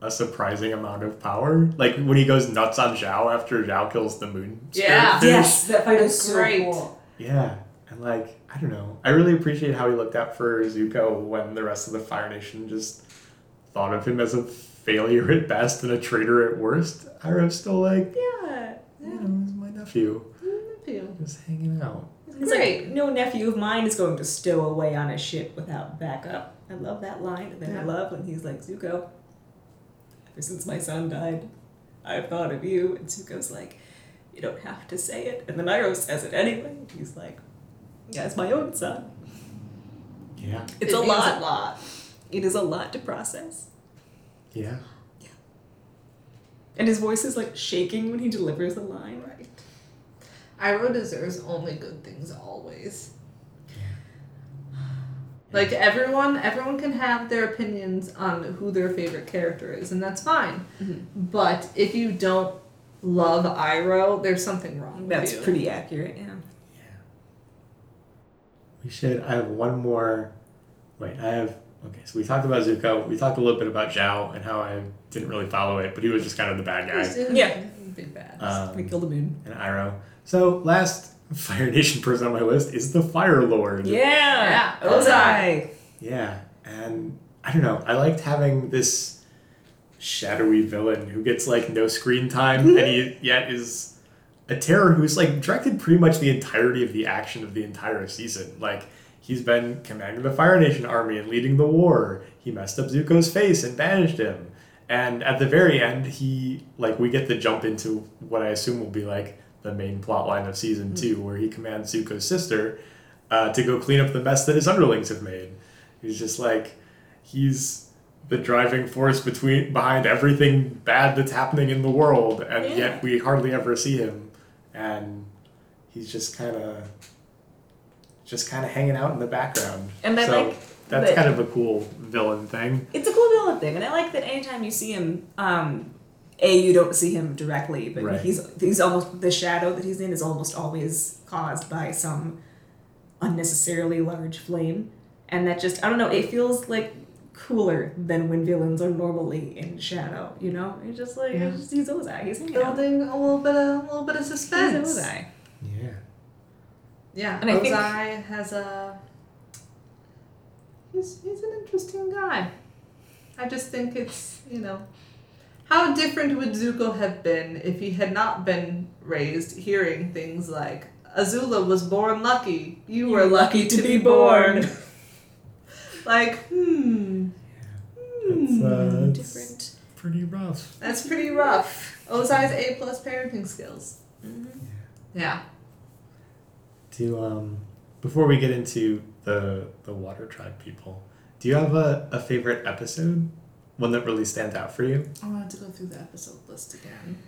B: a surprising amount of power. Like when he goes nuts on Zhao after Zhao kills the moon. spirit
C: Yeah.
A: Yes, that fight is
C: That's
A: so
C: great.
A: cool.
B: Yeah, and like I don't know, I really appreciate how he looked out for Zuko when the rest of the Fire Nation just thought of him as a failure at best and a traitor at worst. Iroh's still like,
A: Yeah.
B: you know, he's my nephew,
C: Nephew.
B: just hanging out.
A: It's like no nephew of mine is going to stow away on a ship without backup. I love that line, and then I love when he's like, Zuko, ever since my son died, I've thought of you. And Zuko's like, you don't have to say it. And then Iroh says it anyway. He's like, yeah, it's my own son.
B: Yeah,
A: It's
C: It
A: a lot.
C: A lot.
A: It is a lot to process.
B: Yeah. Yeah.
A: And his voice is like shaking when he delivers the line.
C: Right. Iroh deserves only good things always. Like everyone, everyone can have their opinions on who their favorite character is, and that's fine.
A: Mhm.
C: But if you don't love Iroh, there's something wrong.
A: That's
C: you.
A: pretty accurate, yeah. Yeah.
B: We should. I have one more. Wait, I have. Okay, so we talked about Zuko. We talked a little bit about Zhao and how I didn't really follow it, but he was just kind of the bad guy.
A: Yeah.
C: Big bad.
B: Um,
A: We kill the moon.
B: and Iroh. So last Fire Nation person on my list is the Fire Lord.
A: Yeah.
C: Yeah.
A: Uh, Ozai.
B: Yeah, and I don't know. I liked having this shadowy villain who gets like no screen time, and he yet is a terror who's like directed pretty much the entirety of the action of the entire season. Like he's been commanding the Fire Nation army and leading the war. He messed up Zuko's face and banished him. And at the very end, he like we get the jump into what I assume will be like the main plot line of season two, where he commands Zuko's sister uh, to go clean up the mess that his underlings have made. He's just like he's the driving force between behind everything bad that's happening in the world, and
A: Yeah.
B: yet we hardly ever see him, and he's just kind of just kind of hanging out in the background.
A: And I
B: so
A: like
B: that's
A: that-
B: kind of a cool villain thing.
A: It's a cool villain thing, and I like that anytime you see him, um, a you don't see him directly, but
B: Right.
A: he's he's almost the shadow that he's in is almost always caused by some unnecessarily large flame, and that just I don't know. It feels like cooler than when villains are normally in shadow. You know, it's just like
C: Yeah.
A: it's just, he's Ozai. He's hanging out.
C: Building a little bit of a little bit of
A: He's
C: suspense.
A: Ozai.
B: Yeah.
C: Yeah,
A: And I think-
C: Ozai has a. He's he's an interesting guy. I just think it's you know, how different would Zuko have been if he had not been raised hearing things like Azula was born lucky, you, were lucky, to, be born. like hmm,
B: It's,
C: hmm,
B: uh, it's
A: Different.
B: pretty rough.
C: that's pretty rough. Ozai's A plus parenting skills.
A: Mhm.
C: Yeah.
B: To um, before we get into the the Water Tribe people, do you have a, a favorite episode? One that really stands out for you?
C: I wanted to go through the episode list again.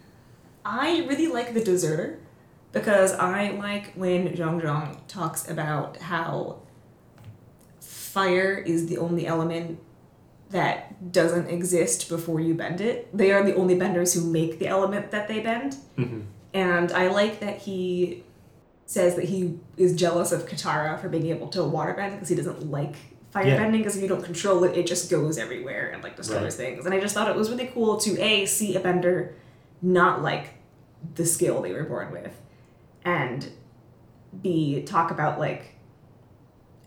A: I really like the deserter. because I like when Jeong Jeong talks about how fire is the only element that doesn't exist before you bend it. They are the only benders who make the element that they bend.
B: Mhm.
A: And I like that he says that he is jealous of Katara for being able to waterbend because he doesn't like firebending
B: Yeah.
A: because if you don't control it, it just goes everywhere and like destroys
B: Right.
A: things. And I just thought it was really cool to A, see a bender not like the skill they were born with, and B, talk about like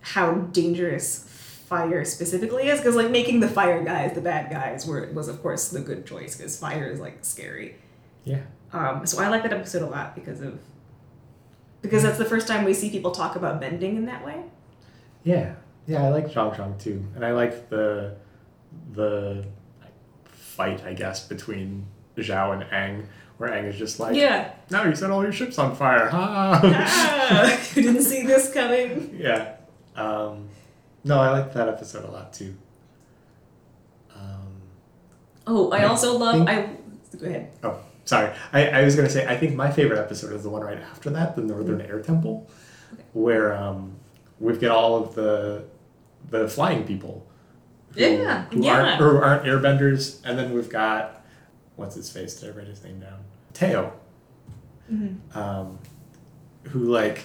A: how dangerous fire specifically is because like making the fire guys the bad guys were was of course the good choice because fire is like scary
B: Yeah.
A: um, so i like that episode a lot because of because that's the first time we see people talk about bending in that way
B: Yeah. Yeah, I like Jeong Jeong too. And I like the the fight, I guess, between Zhao and Aang, where Aang is just like,
A: yeah
B: now you set all your ships on fire. Ha!
A: ah, you didn't see this coming
B: yeah. Um, no, I like that episode a lot too. Um,
A: oh i
B: I
A: also love
B: think-
A: i go ahead
B: oh, sorry. I, I was going to say, I think my favorite episode is the one right after that, the Northern Air Temple,
A: Okay.
B: where um, we've got all of the the flying people. Who,
C: Yeah.
B: Who
A: Yeah.
B: aren't, or aren't airbenders. And then we've got, what's his face? Did I write his name down? Teo.
A: Mm-hmm.
B: um, who like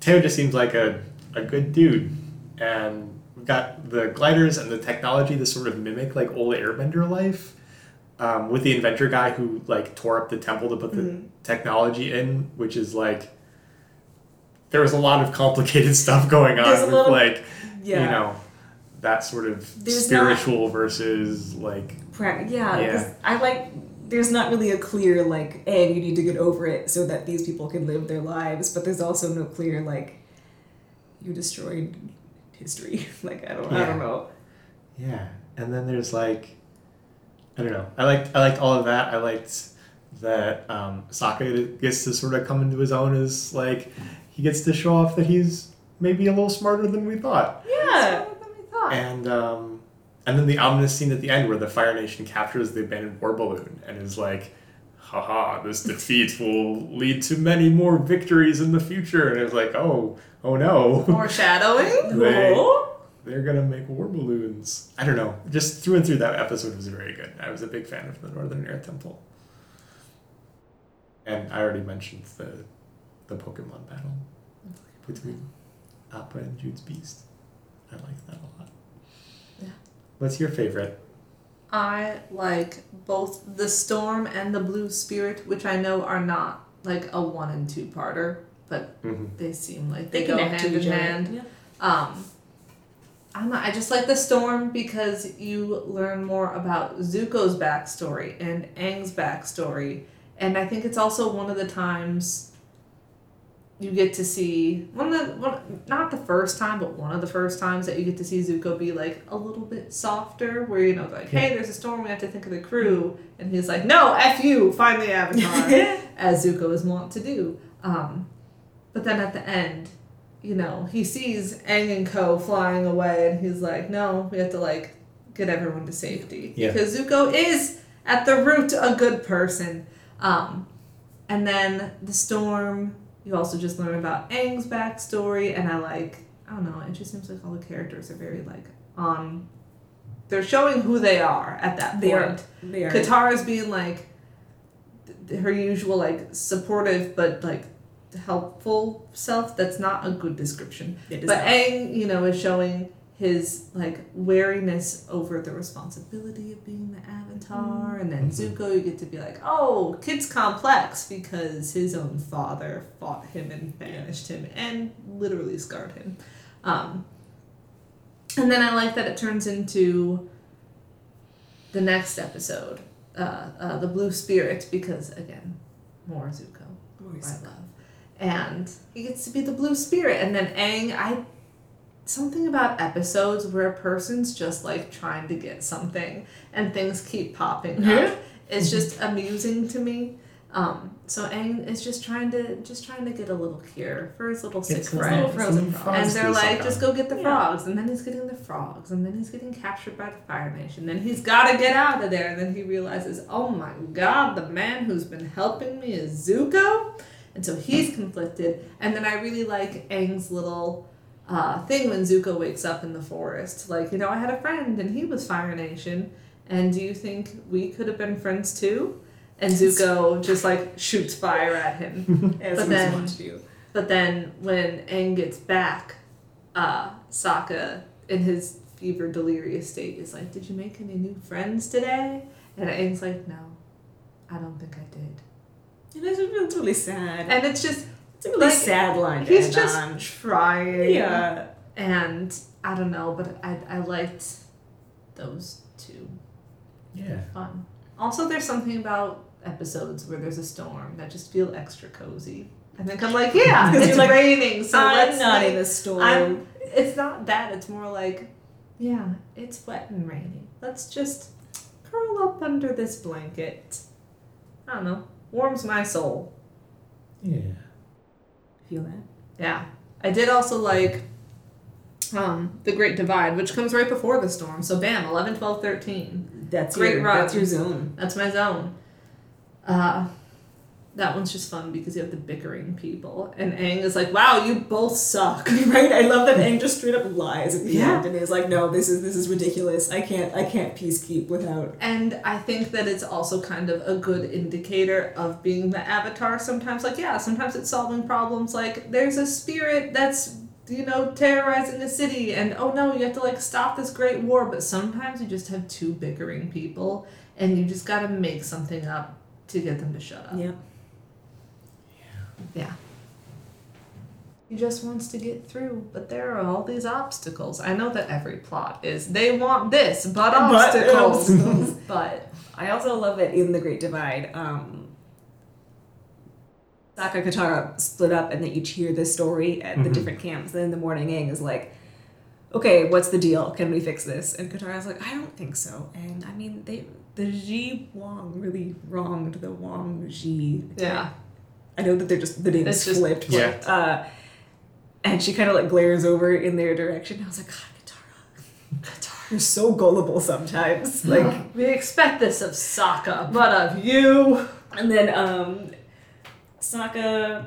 B: Teo just seems like a, a good dude, and we've got the gliders and the technology to sort of mimic like old Airbender life. Um, with the inventor guy who like tore up the temple to put the
A: Mhm.
B: technology in, which is like there was a lot of complicated stuff going on with
A: little-
B: like
A: yeah
B: you know that sort of
A: There's not-
B: spiritual versus like
A: Pra- yeah,
B: Yeah.
A: I like. There's not really a clear like, "Hey, you need to get over it so that these people can live their lives," but there's also no clear like, you destroyed history. like I don't, I don't know.
B: Yeah, and then there's like, I don't know. I liked I liked all of that. I liked that um, Sokka gets to sort of come into his own as like he gets to show off that he's maybe a little smarter than we thought.
A: Yeah,
C: Smarter than we thought.
B: And um, and then the ominous scene at the end where the Fire Nation captures the abandoned war balloon and is like. Haha, this defeat will lead to many more victories in the future. And it's like, oh, oh no.
C: Foreshadowing.
B: They-
A: No?
B: they're gonna make war balloons. I don't know. Just through and through, that episode was very good. I was a big fan of the Northern Air Temple. And I already mentioned the the Pokemon battle between Appa and June's Beast. I like that a lot.
C: Yeah.
B: What's your favorite?
C: I like both the storm and the blue spirit, which I know are not like a one and two parter, but
B: Mm-hmm.
C: they seem like they,
A: They
C: go hand in hand.
A: Yeah.
C: Um, I don't. I just like the storm because you learn more about Zuko's backstory and Aang's backstory, and I think it's also one of the times you get to see one of the one not the first time, but one of the first times that you get to see Zuko be like a little bit softer, where you know like, hey, there's a storm, we have to think of the crew, and he's like, no, f you, find the Avatar as Zuko is wont to do. Um, but then at the end, you know, he sees Aang and Co. flying away, and he's like, "No, we have to like get everyone to safety
B: Yeah.
C: because Zuko is at the root a good person." Um, and then the storm. You also just learn about Aang's backstory, and I like. I don't know. It just seems like all the characters are very like on. They're showing who they are at that
A: They
C: point.
A: are. They are.
C: Katara's being like her usual like supportive but like helpful self. That's not a good description.
A: It is
C: But
A: not.
C: Aang, you know, is showing his like wariness over the responsibility of being the Avatar, and then
B: Mhm.
C: Zuko, you get to be like, oh, kid's complex because his own father fought him and banished him and literally scarred him. Um, and then I like that it turns into the next episode, uh, uh, the Blue Spirit, because again, more Zuko. I love. And he gets to be the blue spirit. And then Aang, I something about episodes where a person's just like trying to get something and things keep popping up. It's just amusing to me. Um, so Aang is just trying to just trying to get a little cure for his little sick
B: It's
C: friend.
A: little frozen frog.
B: frogs
C: And they're like, just go get the
A: Yeah.
C: frogs. And then he's getting the frogs. And then he's getting captured by the Fire Nation. Then he's got to get out of there. And then he realizes, oh my god, the man who's been helping me is Zuko. And so he's conflicted. And then I really like Aang's little uh, thing when Zuko wakes up in the forest. Like, you know, I had a friend and he was Fire Nation. And do you think we could have been friends too? And Zuko just like shoots fire at him.
A: As
C: But then-
A: wont to do.
C: But then when Aang gets back, uh, Sokka, in his fever delirious state, is like, Did you make any new friends today? And Aang's like, No, I don't think I did.
A: And it's, really sad.
C: And it's just,
A: really
C: like,
A: sad line. to
C: he's
A: end
C: just
A: on.
C: trying.
A: yeah.
C: And I don't know, but I, I liked those two.
B: Yeah.
C: Fun. Also, there's something about episodes where there's a storm that just feel extra cozy. I think I'm like, yeah,
A: Because
C: it's
A: like,
C: raining, so
A: I'm
C: let's
A: not
C: like,
A: in a storm.
C: I'm, it's not that. It's more like, yeah, it's wet and rainy. Let's just curl up under this blanket. I don't know. Warms my soul.
B: Yeah.
A: Feel that.
C: Yeah. I did also like um, The Great Divide, which comes right before the storm. So, bam, 11, 12, 13.
A: That's
C: Great
A: your. That's your zone.
C: That's my zone. Uh, that one's just fun because you have the bickering people. And Aang is like, wow, you both suck.
A: right? I love that Aang just straight up lies at the
C: Yeah.
A: end and is like, "No, this is this is ridiculous. I can't I can't peacekeep without."
C: And I think that it's also kind of a good indicator of being the avatar sometimes. Like, yeah, sometimes it's solving problems. Like, there's a spirit that's, you know, terrorizing a city, and oh no, you have to like stop this great war. But sometimes you just have two bickering people, and you just gotta make something up to get them to shut up.
A: Yeah.
C: Yeah. He just wants to get through, but there are all these obstacles. I know that every plot is they want this, but
A: But
C: obstacles.
A: obstacles.
C: but
A: I also love that in the Great Divide, um, Sokka Katara split up and they each hear this story at the
B: Mhm.
A: different camps. Then the morning, Aang is like, "Okay, what's the deal? Can we fix this?" And Katara's like, "I don't think so." And I mean, they the Ji Wong really wronged the Wong Ji.
C: yeah.
A: I know that they're just the names
C: It's just
A: flipped.
B: Yeah.
A: Uh, and she kind of like glares over in their direction. I was like, God, Katara, Katara, you're so gullible sometimes. Like,
C: we expect this of Sokka, but of you.
A: and then um, Sokka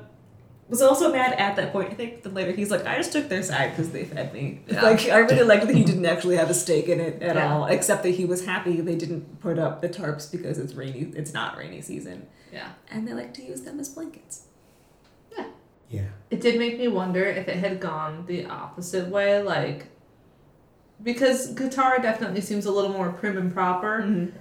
A: was also mad at that point. I think then later he's like, I just took their side because they fed me.
C: Yeah.
A: Like, I really liked that he didn't actually have a stake in it at
C: Yeah.
A: all, except that he was happy they didn't put up the tarps because it's rainy. It's not rainy season,
C: Yeah.
A: and they like to use them as blankets.
B: Yeah. Yeah.
C: It did make me wonder if it had gone the opposite way, like because Katara definitely seems a little more prim and proper.
A: Mm-hmm.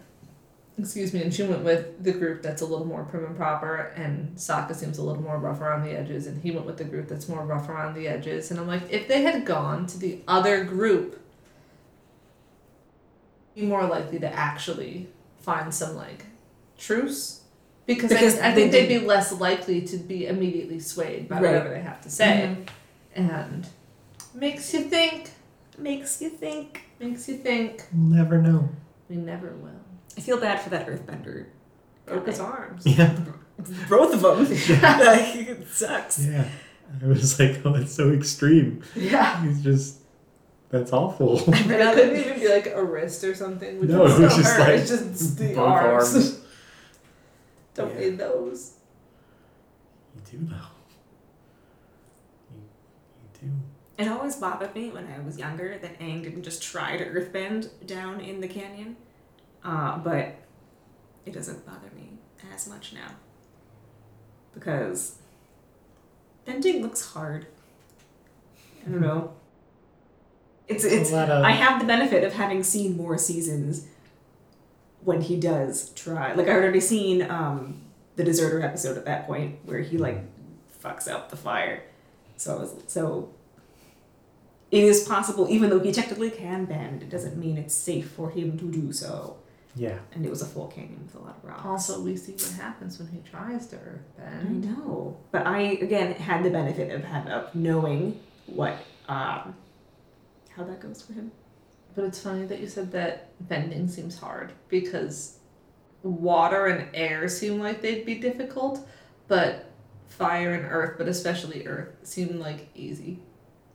C: Excuse me, and she went with the group that's a little more prim and proper, and Sokka seems a little more rough around the edges, and he went with the group that's more rough around the edges. And I'm like, if they had gone to the other group, be more likely to actually find some like truce. Because,
A: Because
C: I, I think they'd be less likely to be immediately swayed by
A: Right.
C: whatever they have to say.
A: Mhm.
C: And makes you think,
A: Makes you think.
C: makes you think.
B: We'll never know.
C: We never will.
A: I feel bad for that earthbender.
C: Broke his arms.
B: Yeah.
A: Both of them. like, it sucks.
B: Yeah. I was like, oh, that's so extreme.
C: Yeah.
B: He's just, that's awful.
C: And it couldn't even be like a wrist or something. Which
B: No,
C: would
B: it was
C: still
B: just
C: hurt.
B: like
C: it's just the
B: both
C: arms.
B: arms.
C: Don't
B: Yeah.
C: need those.
B: You do though. You, you do.
A: It always bothered me when I was younger that Aang didn't just try to earthbend down in the canyon. Uh, but it doesn't bother me as much now. Because bending looks hard. I don't know. It's
B: It's a
A: it's
B: lot of-
A: I have the benefit of having seen more seasons when he does try. Like I had already seen um, the deserter episode at that point where he like fucks up the fire. So I was so it is possible, even though he technically can bend, it doesn't mean it's safe for him to do so.
B: Yeah.
A: And it was a full canyon with a lot of rocks.
C: Also, we see what happens when he tries to bend.
A: I
C: earthbend.
A: know, but I again had the benefit of have, of knowing what um, how that goes for him.
C: But it's funny that you said that bending seems hard because water and air seem like they'd be difficult, but fire and earth, but especially earth, seem like easy.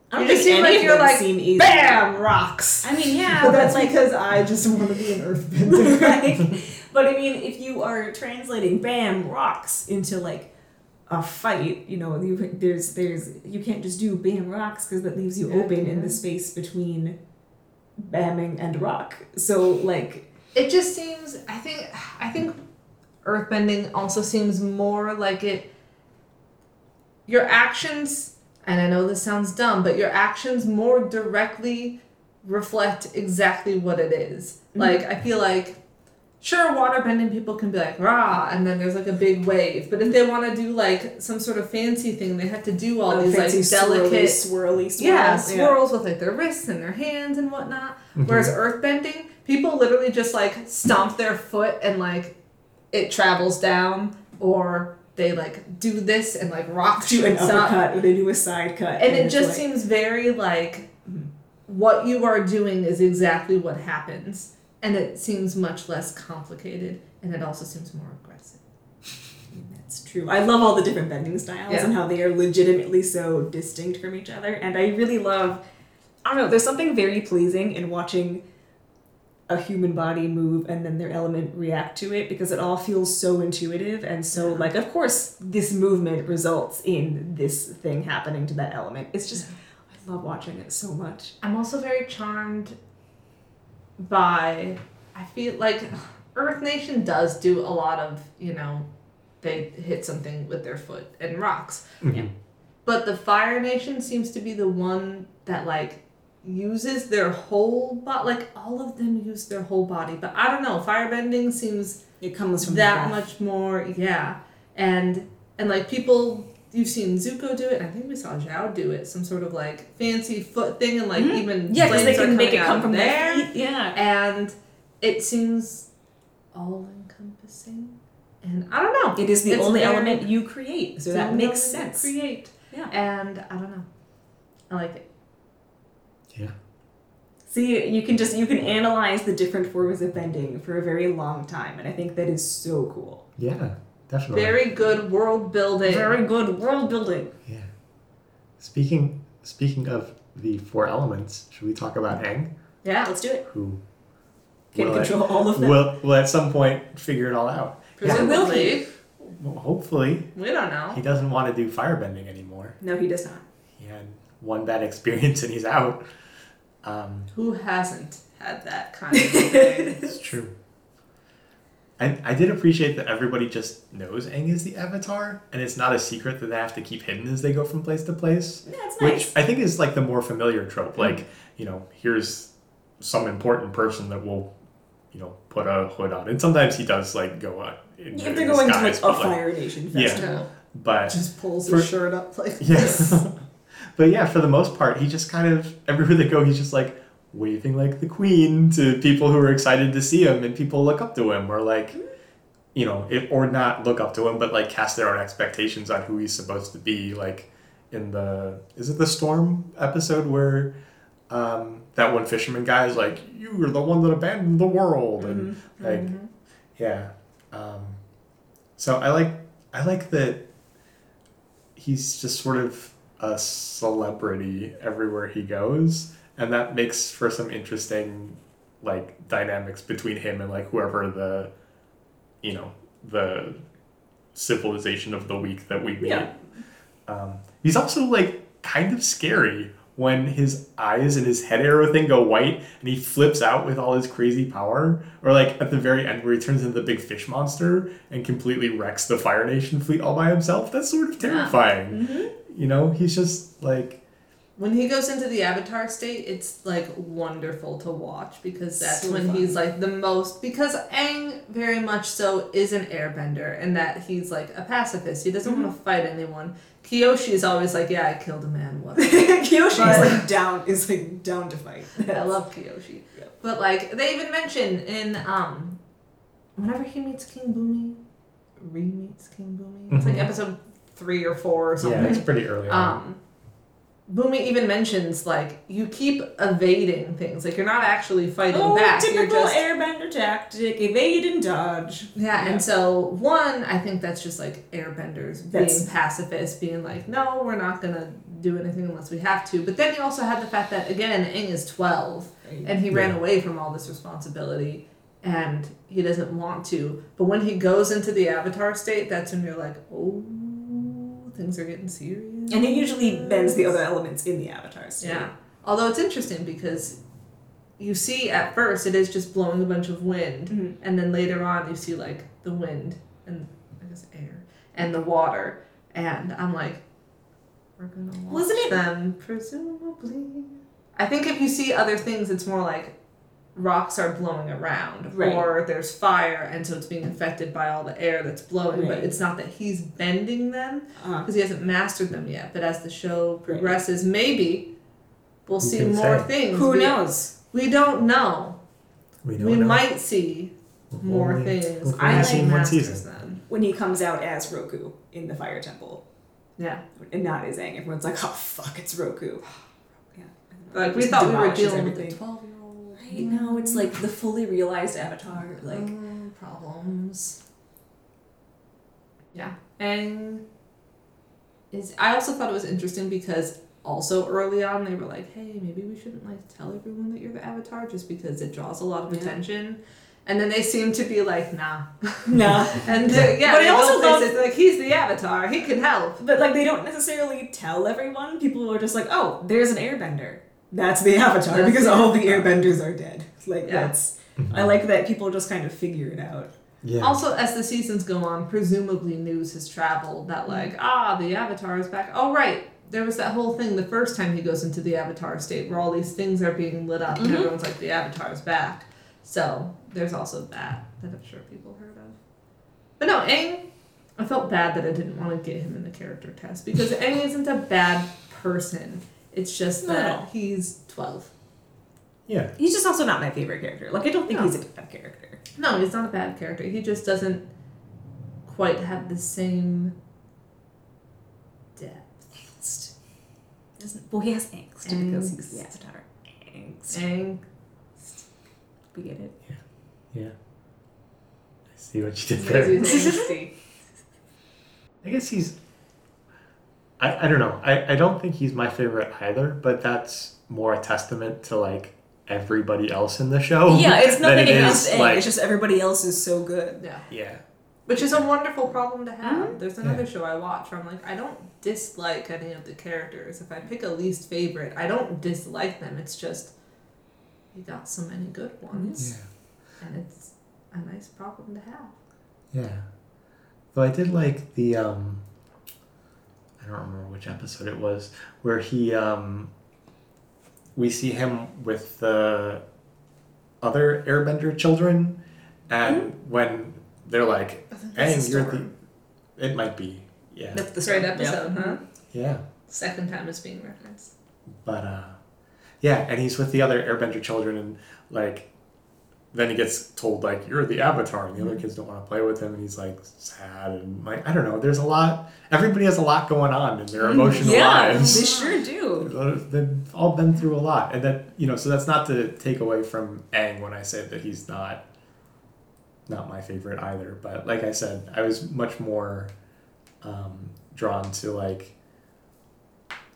A: I don't
C: You just seem like you're like,
A: seem easy.
C: Bam! Rocks!
A: I mean, yeah,
D: but
A: but,
D: that's
A: like,
D: because I just want to be an earthbender.
A: right? But I mean, if you are translating "bam" rocks into like a fight, you know, you, there's there's you can't just do "bam" rocks because that leaves you
C: Yeah,
A: open in the space between bamming and rock. So like,
C: It just seems. I think. I think earthbending also seems more like it. Your actions, and I know this sounds dumb, but your actions more directly reflect exactly what it is. Mm-hmm. Like I feel like. Sure, waterbending people can be like rah, and then there's like a big wave. But if they want to do like some sort of fancy thing, they have to do all
A: a
C: these like
A: fancy
C: delicate
A: swirly, swirly, swirls.
C: yeah, swirls with like their wrists and their hands and whatnot. Mm-hmm. Whereas earthbending, people literally just like stomp their foot and like it travels down, or they like do this and like rock
A: do an
C: shoots up,
A: uppercut or they do a side cut,
C: and it just
A: like-
C: seems very like what you are doing is exactly what happens, and it seems much less complicated, and it also seems more aggressive.
A: That's true. I love all the different bending styles
C: Yeah.
A: and how they are legitimately so distinct from each other. And I really love, I don't know, there's something very pleasing in watching a human body move and then their element react to it because it all feels so intuitive and so,
C: Yeah.
A: like, of course, this movement results in this thing happening to that element. It's just, I love watching it so much.
C: I'm also very charmed by I feel like Earth Nation does do a lot of, you know, they hit something with their foot and rocks.
B: Mhm.
C: But the Fire Nation seems to be the one that like uses their whole body like all of them use their whole body. But I don't know, firebending seems
A: It comes from
C: that much more yeah. And and like people you've seen Zuko do it, and I think we saw Zhao do it, some sort of like fancy foot thing and like
A: Mhm.
C: even
A: Yeah, because they can make it come from
C: there.
A: their feet. Yeah.
C: And it seems all encompassing. And I don't know.
A: It is the
C: It's
A: only
C: very-
A: element you create, so that makes sense.
C: Create.
A: Yeah.
C: And I don't know. I like it. Yeah.
A: See, you can just you can analyze the different forms of bending for a very long time, and I think that is so cool.
B: Yeah, definitely.
C: Very good world building.
A: Very good world building.
B: Yeah. Speaking speaking of the four elements, should we talk about Aang,
C: yeah.
A: Let's do it.
B: who
A: Can
B: will at,
A: control all of them.
B: will, will at some point figure it all out?
A: Yeah, will
C: Presumably.
B: Well, hopefully,
C: We don't know.
B: he doesn't want to do firebending anymore.
A: no, he does not.
B: He had one bad experience and he's out. Um,
C: Who hasn't had that kind of thing?
B: it's true. I, I did appreciate that everybody just knows Aang is the Avatar, and it's not a secret that they have to keep hidden as they go from place to place.
A: Yeah, it's
B: Which. I think is like the more familiar trope. Like, you know, here's some important person that will, you know, put a hood on. And sometimes he does like go on. In,
A: if
B: in
A: they're going to like
B: disguise,
A: a
B: like,
A: Fire Nation festival.
B: Yeah.
A: festival.
B: But
D: Just pulls
B: For-
D: his shirt up like
B: yeah.
D: this.
B: but yeah, for the most part, he just kind of everywhere they go, he's just like waving like the queen to people who are excited to see him, and people look up to him or like, you know, if, or not look up to him, but like cast their own expectations on who he's supposed to be. Like in the is it the storm episode where um, that one fisherman guy is like, "You are the one that abandoned the world," and like
C: Mhm.
B: yeah. Um, so I like I like that he's just sort of a celebrity everywhere he goes, and that makes for some interesting like dynamics between him and like whoever the you know the civilization of the week that we meet.
A: Yeah.
B: Um, he's also like kind of scary when his eyes and his head arrow thing go white and he flips out with all his crazy power. Or like at the very end where he turns into the big fish monster and completely wrecks the Fire Nation fleet all by himself. That's sort of terrifying. Yeah. You know, he's just like
C: When he goes into the avatar state, it's like wonderful to watch because that's
A: So
C: when
A: fun.
C: he's like the most because Aang very much so is an airbender and that he's like a pacifist. He doesn't want
A: Mm-hmm.
C: to fight anyone. Kyoshi is always like, Yeah, I killed a man, whatever.
A: Kyoshi is like down is like down to fight.
C: I love Kyoshi. But like they even mention in um whenever he meets King Bumi, re meets King Bumi. It's like
B: Mhm.
C: episode three or four or something.
B: yeah, it's pretty early on.
C: Um, Bumi even mentions like you keep evading things, like you're not actually fighting
A: Oh,
C: back. You're
A: typical
C: just
A: airbender tactic: evade and dodge.
C: Yeah,
A: Yeah.
C: and so one, I think that's just like airbenders being
A: That's-
C: pacifist, being like, no, we're not gonna do anything unless we have to. But then you also have the fact that again, Aang is twelve, and he ran away from all this responsibility, and he doesn't want to. But when he goes into the Avatar state, that's when you're like, oh, things are getting serious.
A: And it usually bends the other elements in the avatars. state.
C: Yeah. Although it's interesting because you see at first it is just blowing a bunch of wind,
A: Mhm.
C: and then later on you see like the wind and I guess air and the water, and I'm like, we're gonna watch
A: Well, isn't it-
C: them presumably. I think if you see other things, it's more like rocks are blowing around
A: Right.
C: or there's fire and so it's being affected by all the air that's blowing but it's not that he's bending them
A: uh-huh.
C: because he hasn't mastered them yet. But as the show
A: Right.
C: progresses, maybe we'll
B: Who
C: see more
B: say?
C: things.
A: who
C: we,
A: knows?
C: We don't know.
B: We don't
C: we
B: know.
C: might see
B: We've
C: more
B: only-
C: things.
B: we've
C: I
B: only
C: like
B: seen one
C: masters
B: season.
C: them.
A: When he comes out as Roku in the Fire Temple,
C: Yeah,
A: and not as Aang, everyone's like, "Oh fuck, it's Roku." Yeah.
C: like we thought we were
A: demolishes
C: dealing with a
A: everything.
C: twelve-year-old.
A: I know it's like the fully realized Avatar. Like,
C: Mm, problems. Yeah, and is I also thought it was interesting because also early on they were like, hey, maybe we shouldn't like tell everyone that you're the Avatar just because it draws a lot of
A: Yeah.
C: attention. And then they seem to be like, nah.
A: nah.
C: And they're- yeah,
A: But I also love-
C: like he's the Avatar, he can help.
A: But like, they don't necessarily tell everyone. People are just like, "Oh, there's an Airbender. That's the Avatar,"
C: That's
A: because
C: the
A: all the Airbenders are dead. Like
C: Yeah.
A: that's. I like that people just kind of figure it out.
B: Yeah.
C: Also, as the seasons go on, presumably news has traveled that like, ah, the Avatar is back. Oh right, there was that whole thing the first time he goes into the Avatar state where all these things are being lit up and
A: Mhm.
C: everyone's like, the Avatar's back. So there's also that that I'm sure people heard of. But no, Aang, I felt bad that I didn't want to get him in the character test because Aang isn't a bad person. It's just
A: Not at
C: that he's twelve.
B: yeah.
A: He's just also not my favorite character. Like I don't think
C: No.
A: he's a bad character.
C: No, he's not a bad character. He just doesn't quite have the same depth.
A: Angst. Doesn't, well, he has angst, because he's the Avatar. Angst.
C: Aang.
A: We get it.
B: Yeah. Yeah. I see what you did
C: Because
B: there.
C: he's angsty.
B: I guess he's. I, I don't know. I, I don't think he's my favorite either, but that's more a testament to like everybody else in the show.
A: Yeah, it's nothing
B: it
A: against
B: is,
A: Aang.
B: like-
A: it's just everybody else is so good.
C: Yeah.
B: Yeah.
C: Which is a wonderful problem to have.
A: Mhm.
C: There's another show I watch where I'm like, I don't dislike any of the characters. If I pick a least favorite, I don't dislike them. It's just you got so many good ones.
B: Yeah.
C: And it's a nice problem to have.
B: Yeah. Though I did like the um I don't remember which episode it was where he um we see him with the other airbender children and when they're like
A: I
B: Hey, you're the it might be. Yeah.
A: That's the
C: Great
A: story.
C: episode, huh?
B: Yeah.
C: Second time it's being referenced.
B: But uh yeah, and he's with the other airbender children and like then he gets told like you're the avatar and the other kids don't want to play with him and he's like sad and like I don't know, there's a lot everybody has a lot going on in their emotional
A: yeah,
B: lives.
A: they sure do.
B: They've all been through a lot. And that you know, so that's not to take away from Aang when I say that he's not not my favorite either. But like I said, I was much more um, drawn to like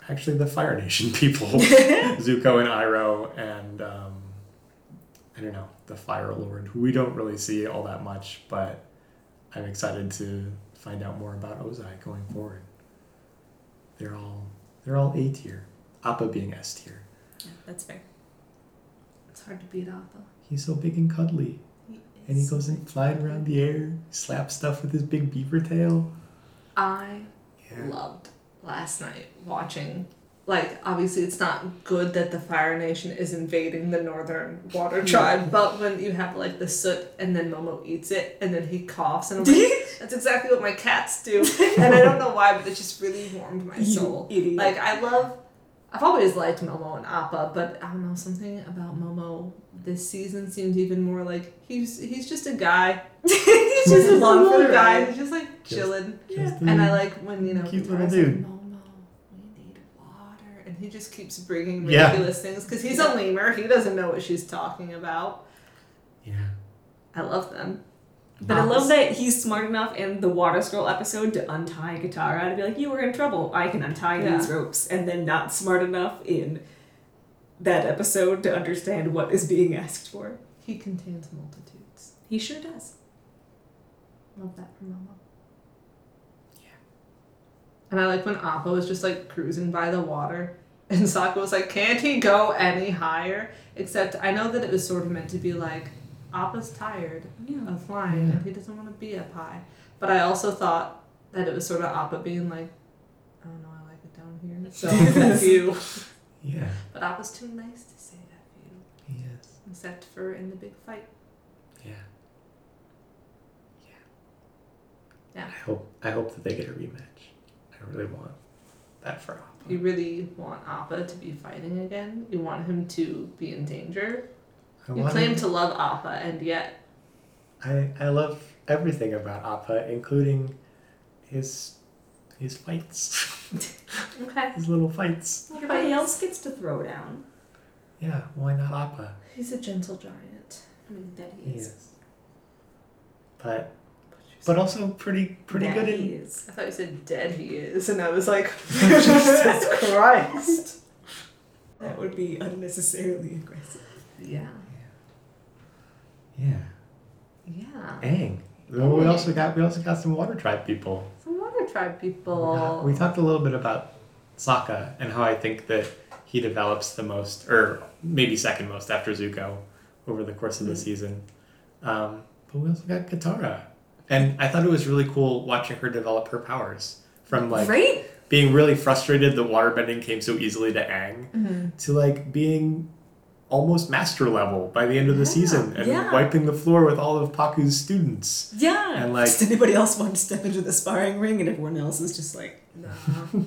B: actually the Fire Nation people, Zuko and Iroh, and um, I don't know the Fire Lord, who we don't really see all that much, but I'm excited to find out more about Ozai going forward. They're all they're all A tier, Appa being S tier.
A: Yeah, that's fair.
C: It's hard to beat Appa.
B: He's so big and cuddly, and he goes and flying around the air, slaps stuff with his big beaver tail.
C: I
B: Yeah.
C: loved last night watching. Like, obviously, it's not good that the Fire Nation is invading the Northern Water Tribe, but when you have like the soot and then Momo eats it and then he coughs, and I'm like, that's exactly what my cats do. And I don't know why, but it just really warmed my
A: You
C: soul.
A: idiot.
C: Like, I love. I've always liked Momo and Appa, but I don't know something about Momo this season seemed even more like he's he's just a guy.
A: He's
C: He's just a
A: along for
C: little guy. He's just like
B: Just-
C: chilling.
B: Just
C: And I like when you know
B: Cute
C: he
B: little dude.
C: Like, Momo, we need water, and he just keeps bringing
B: Yeah.
C: ridiculous things because he's a lemur. He doesn't know what she's talking about.
B: Yeah.
C: I love them.
A: But I love that he's smart enough in the Water Scroll episode to untie Katara to be like, "You were in trouble. I can untie
C: Yeah.
A: these ropes," and then not smart enough in that episode to understand what is being asked for.
C: He contains multitudes.
A: He sure does.
C: Love that for Momo. Yeah. And I like when Appa was just like cruising by the water, and Sokka was like, "Can't he go any higher?" Except I know that it was sort of meant to be like, Appa's tired
A: Yeah.
C: of flying and he doesn't want to be up high. But I also thought that it was sort of Appa being like, "I don't know, I like it down here." So F you.
B: Yeah.
C: But Appa's too nice to say F you,
B: He is.
C: except for in the big fight.
B: Yeah.
C: Yeah. Yeah.
B: I hope I hope that they get a rematch. I really want that for Appa.
C: You really want Appa to be fighting again. You want him to be in danger.
B: I
C: You claim
B: him-
C: to love Appa, and yet
B: I I love everything about Appa, including his his fights,
C: okay,
B: his little fights.
A: Everybody else gets to throw down.
B: Yeah, why not Appa?
C: he's a gentle giant.
A: I mean, that he
B: He
A: is.
B: is. But but also pretty pretty
A: That
B: good
A: he
B: in
A: is.
C: I thought you said dead he is, and I was like, Jesus Christ.
A: That would be unnecessarily aggressive.
C: Yeah,
B: yeah.
C: yeah.
B: Aang. Well, we also got we also got some water tribe people.
C: Some water tribe people.
B: We talked a little bit about Sokka and how I think that he develops the most, or maybe second most after Zuko, over the course of the season. Um, but we also got Katara, and I thought it was really cool watching her develop her powers from like
A: right?
B: being really frustrated that waterbending came so easily to Aang mm-hmm. to like being almost master level by the end of the
C: Yeah,
B: season and
A: yeah.
B: wiping the floor with all of Pakku's students.
A: Yeah.
B: And, like-
A: Does anybody else want to step into the sparring ring, and everyone else is just like,
C: Nah.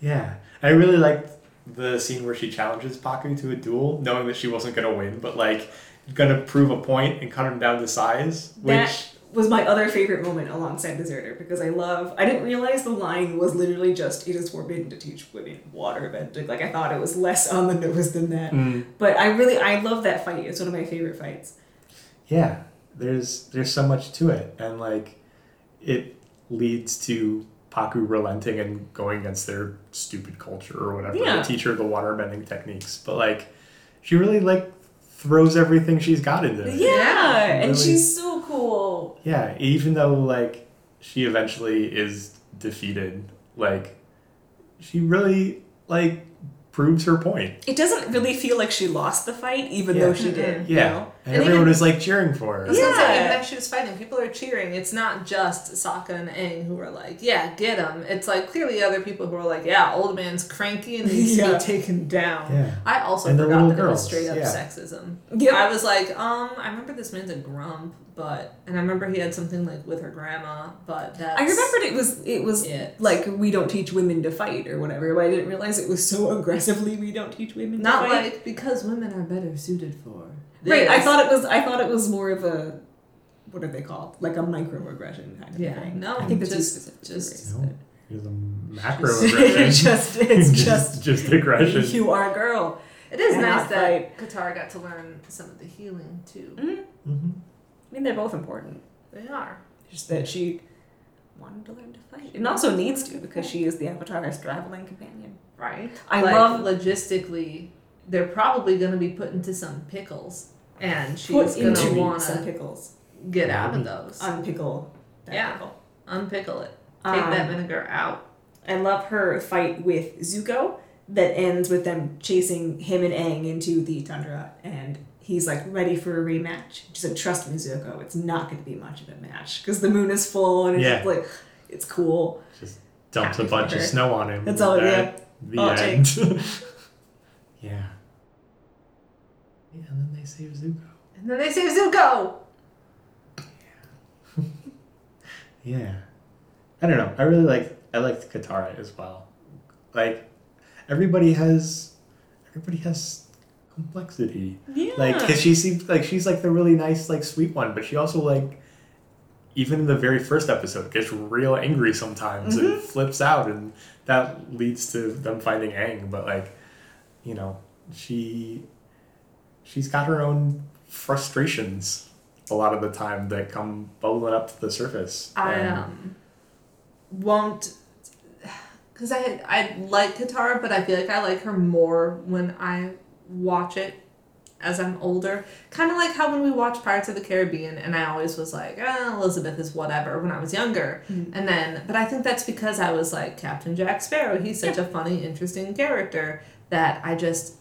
B: Yeah, I really liked the scene where she challenges Pakku to a duel, knowing that she wasn't gonna win, but like gonna prove a point and cut him down to size. Which
A: That was my other favorite moment alongside Deserter because I love. I didn't realize the line was literally just "It is forbidden to teach women water bending." Like I thought it was less on the nose than that.
B: Mm,
A: But I really I love that fight. It's one of my favorite fights.
B: yeah, there's there's so much to it, and like it leads to Pakku relenting and going against their stupid culture or whatever.
A: Yeah.
B: To teach her the water bending techniques, but like she really like throws everything she's got into it.
A: Yeah, and
B: Really-
A: she's so cool.
B: Yeah, even though like she eventually is defeated, like she really like proves her point.
A: It doesn't really feel like she lost the fight, even though she did.
B: Yeah,
A: You know?
B: And,
C: And
B: everyone
C: even-
B: was like cheering for her.
C: I was gonna say,
A: Yeah.
C: even as she was fighting, people are cheering. It's not just Sokka and Aang who are like, "Yeah, get him." It's like clearly other people who are like, "Yeah, old man's cranky and needs to
A: Yeah.
C: be taken down."
B: Yeah.
C: I also
B: And the
C: forgot
B: little
C: that it was straight up
B: yeah.
C: sexism.
A: Yep.
C: I was like, um, I remember this man's a grump, but and I remember he had something like with her grandma, but that
A: I remembered it was it was
C: it.
A: like we don't teach women to fight or whatever, but I didn't realize it was so aggressively we don't teach women
C: not
A: to fight.
C: like because women are better suited for.
A: Right. I thought it was I thought it was more of a what are they called? Like a microaggression kind of
C: Yeah,
A: thing.
C: no,
A: I think that's
C: just-
A: too specific.
C: just-
B: No, here's a macro aggression.
A: just it's just
B: just aggression.
A: you are a girl.
C: It is
A: and
C: nice
A: not
C: that Katara got to learn some of the healing too.
A: Mm-hmm.
B: hmm
A: I mean, they're both important.
C: They are.
A: Just that she wanted to learn to fight, and also needs to because she is the Avatar's traveling companion.
C: right?
A: I
C: like,
A: love-
C: logistically, they're probably going to be put into some pickles, and she's
A: Put
C: going to
A: into
C: want
A: some
C: to
A: pickles,
C: get out of those.
A: unpickle. That
C: Yeah.
A: pickle.
C: Unpickle it. Take
A: Um,
C: that vinegar out.
A: I love her fight with Zuko that ends with them chasing him and Aang into the tundra, and he's like ready for a rematch. She said, "Trust me, Zuko, it's not going to be much of a match because the moon is full and it's
B: Yeah.
A: like it's cool."
B: Just dumps a
A: Happy for
B: bunch of
A: her.
B: snow on him.
A: That's all,
B: That-
A: yeah.
B: The
A: All it
B: end. yeah. Yeah, and then they save Zuko.
C: And then they say, Zuko!
B: Yeah. yeah. I don't know. I really like I liked Katara as well. Like everybody has everybody has complexity.
A: Yeah.
B: Like cuz she seems like she's like the really nice like sweet one, but she also like even in the very first episode, gets real angry sometimes and mm-hmm. flips out, and that leads to them finding Aang. But like, you know, she she's got her own frustrations a lot of the time that come bubbling up to the surface.
C: I
B: And-
C: um won't because I I like Katara, but I feel like I like her more when I watch it as I'm older. Kind of like how when we watched Pirates of the Caribbean, and I always was like, eh, Elizabeth is whatever when I was younger, and then but I think that's because I was like Captain Jack Sparrow. He's such a funny, interesting character that I just.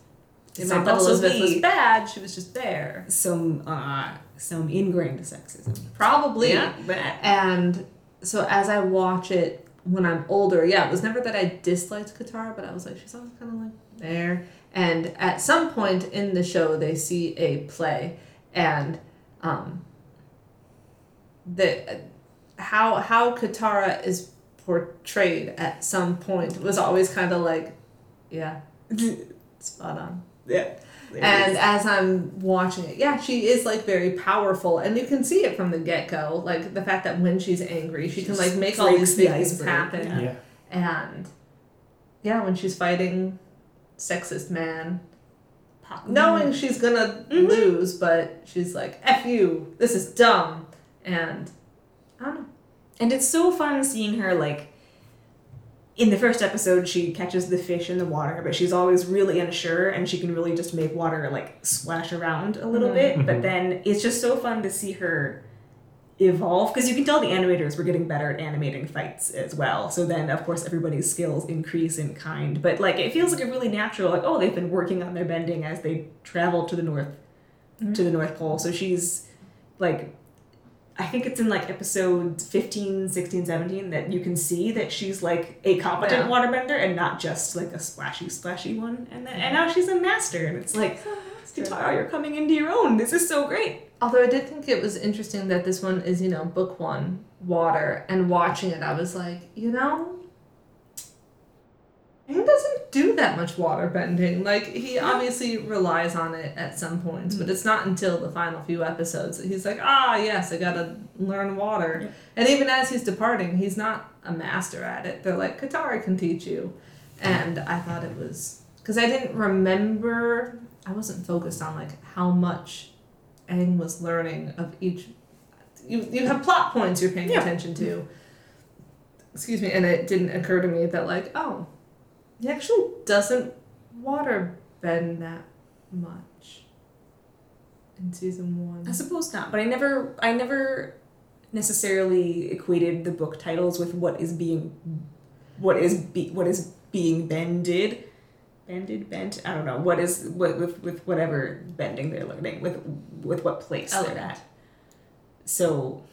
C: It's
A: It
C: not
A: might
C: that
A: also
C: Elizabeth was
A: be-
C: bad; she was just there.
A: Some uh, some ingrained sexism.
C: Probably.
A: Yeah,
C: And so as I watch it when I'm older, yeah, it was never that I disliked Katara, but I was like, she's always kind of like there. And at some point in the show, they see a play, and um, the how how Katara is portrayed at some point was always kind of like, yeah, spot on.
A: Yeah.
C: And as I'm watching it, yeah, she is like very powerful, and you can see it from the get go. Like the fact that when she's angry, she,
A: She
C: can like make all these
A: the
C: things
A: iceberg,
C: happen.
A: yeah.
B: yeah.
C: And yeah, when she's fighting sexist man, knowing she's gonna
A: Mhm.
C: lose, but she's like, "F you, this is dumb," and I don't know.
A: And it's so fun seeing her like in the first episode she catches the fish in the water, but she's always really unsure and she can really just make water like splash around a little
C: Mhm.
A: bit. But
B: Mhm.
A: then it's just so fun to see her evolve because you can tell the animators were getting better at animating fights as well. So then of course everybody's skills increase in kind. But like it feels like a really natural like oh they've been working on their bending as they travel to the north to the North Pole. So she's like I think it's in like episode 15, 16, 17 that you can see that she's like a competent
C: Yeah.
A: waterbender and not just like a splashy, splashy one. And then, and now she's a master, and it's like, Katara, you're coming into your own. This is so great.
C: Although I did think it was interesting that this one is, you know, book one, water, and watching it, I was like, you know, he doesn't do that much water bending. Like, he obviously relies on it at some points, but it's not until the final few episodes that he's like, ah, yes, I gotta learn water.
A: Yeah.
C: And even as he's departing, he's not a master at it. They're like, Katara can teach you. And I thought it was, because I didn't remember, I wasn't focused on like how much Aang was learning of each. You you have plot points you're paying
A: Yeah.
C: attention to. Excuse me, and it didn't occur to me that like oh, he actually doesn't water bend that much. In season one.
A: I suppose not, but I never, I never necessarily equated the book titles with what is being, what is be, what is being bended, bended, bent. I don't know what is what with with whatever bending they're learning with with what place they're at. So,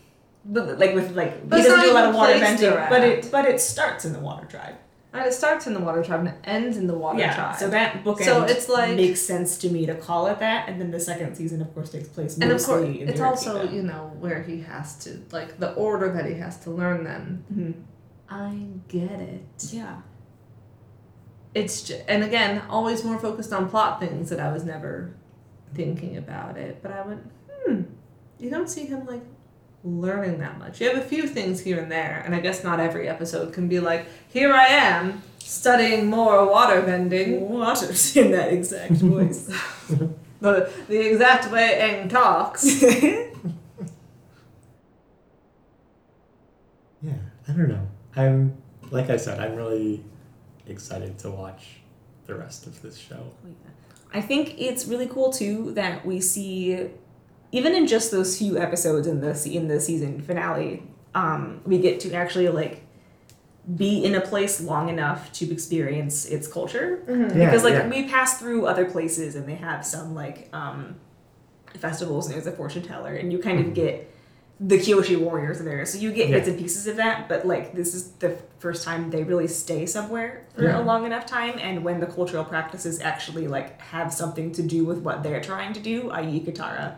A: but like with like
C: But
A: he doesn't do a lot of water bending but it but it starts in the water tribe.
C: And it starts in the water tribe and it ends in the water
A: yeah,
C: tribe.
A: so that book
C: So it's like-
A: makes sense to me to call it that, and then the second season, of course, takes place
C: and of
A: mostly
C: course,
A: in the
C: water.
A: it's
C: also
A: Kingdom.
C: you know where he has to like the order that he has to learn them.
A: Mhm.
C: I get it.
A: yeah.
C: it's just, and again always more focused on plot things that I was never thinking about it. But I went, hmm, you don't see him like learning that much. You have a few things here and there, and I guess not every episode can be like, here I am studying more water bending,
A: Waters in that exact voice.
C: the the exact way Aang talks.
B: Yeah, I don't know. I'm like I said, I'm really excited to watch the rest of this show.
A: Oh, I think it's really cool too that we see, even in just those few episodes in the in the season finale, um, we get to actually like be in a place long enough to experience its culture.
B: Yeah,
A: because like
B: yeah.
A: we pass through other places and they have some like um, festivals and there's a fortune teller and you kind of get the Kyoshi warriors in there, so you get
B: Yeah.
A: bits and pieces of that. But like this is the first time they really stay somewhere for
B: Yeah.
A: a long enough time, and when the cultural practices actually like have something to do with what they're trying to do, i.e., Katara.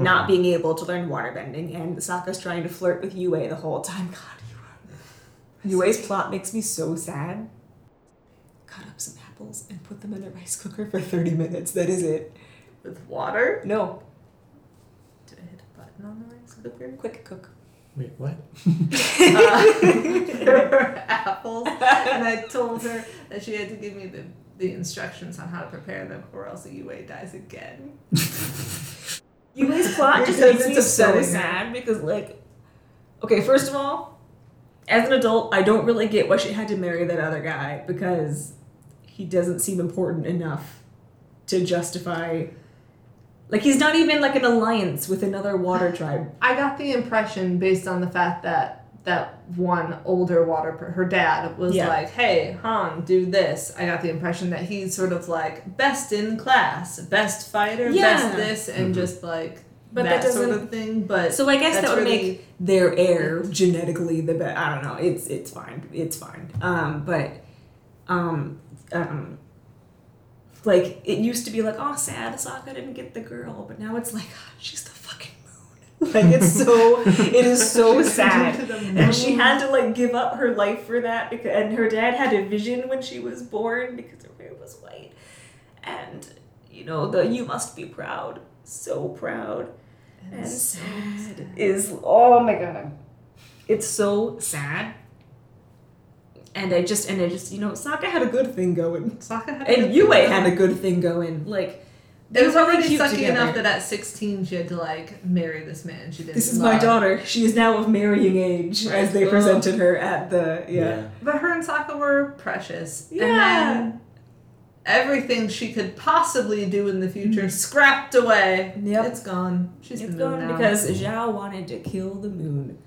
A: Not
B: Mhm.
A: being able to learn waterbending, and Sokka's trying to flirt with Yue the whole time. God, Yue. Yue's plot makes me so sad. Cut up some apples and put them in a rice cooker for 30 minutes. That is it.
C: With water?
A: No,
C: Did I hit a button on the rice cooker?
A: quick cook.
B: Wait, what?
C: uh, apples, and I told her that she had to give me the, the instructions on how to prepare them, or else the UA dies again.
A: Yue's plot just makes me so sad because, like, okay, first of all, as an adult, I don't really get why she had to marry that other guy because he doesn't seem important enough to justify. Like, he's not even like an alliance with another water tribe.
C: I got the impression based on the fact that that one older water, per- her dad was
A: Yeah.
C: like, "Hey, Han, do this." I got the impression that he's sort of like best in class, best fighter,
A: Yeah.
C: best this, and
B: Mhm.
C: just like
A: But
C: that,
A: that
C: sort of thing. But
A: So I guess that would
C: really-
A: make their heir genetically the best. I don't know. It's it's fine. It's fine. Um, but um, um, like it used to be like, oh, sad Sokka didn't get the girl, but now it's like "Ah, she's the fucking moon. Like it's so it is so sad. And she had to like give up her life for that because and her dad had a vision when she was born because her hair was white. And you know, the you must be proud. So proud. And sad. is oh my god. It's so sad? And i just and i just you know Sokka had a good thing going.
C: Sokka had a
A: and Yue had a good thing going. Like
C: It was already
A: cute
C: sucky
A: together.
C: enough that at 16 she had to like marry this man she didn't
A: this is
C: love.
A: my daughter she is now of marrying age as they
C: Ugh.
A: presented her at the yeah,
C: But her and Sokka were precious.
A: Yeah.
C: And then everything she could possibly do in the future scrapped away.
A: Mm. Yep.
C: It's gone. She's
A: it's
C: the moon
A: gone
C: now.
A: because Zhao wanted to kill the moon.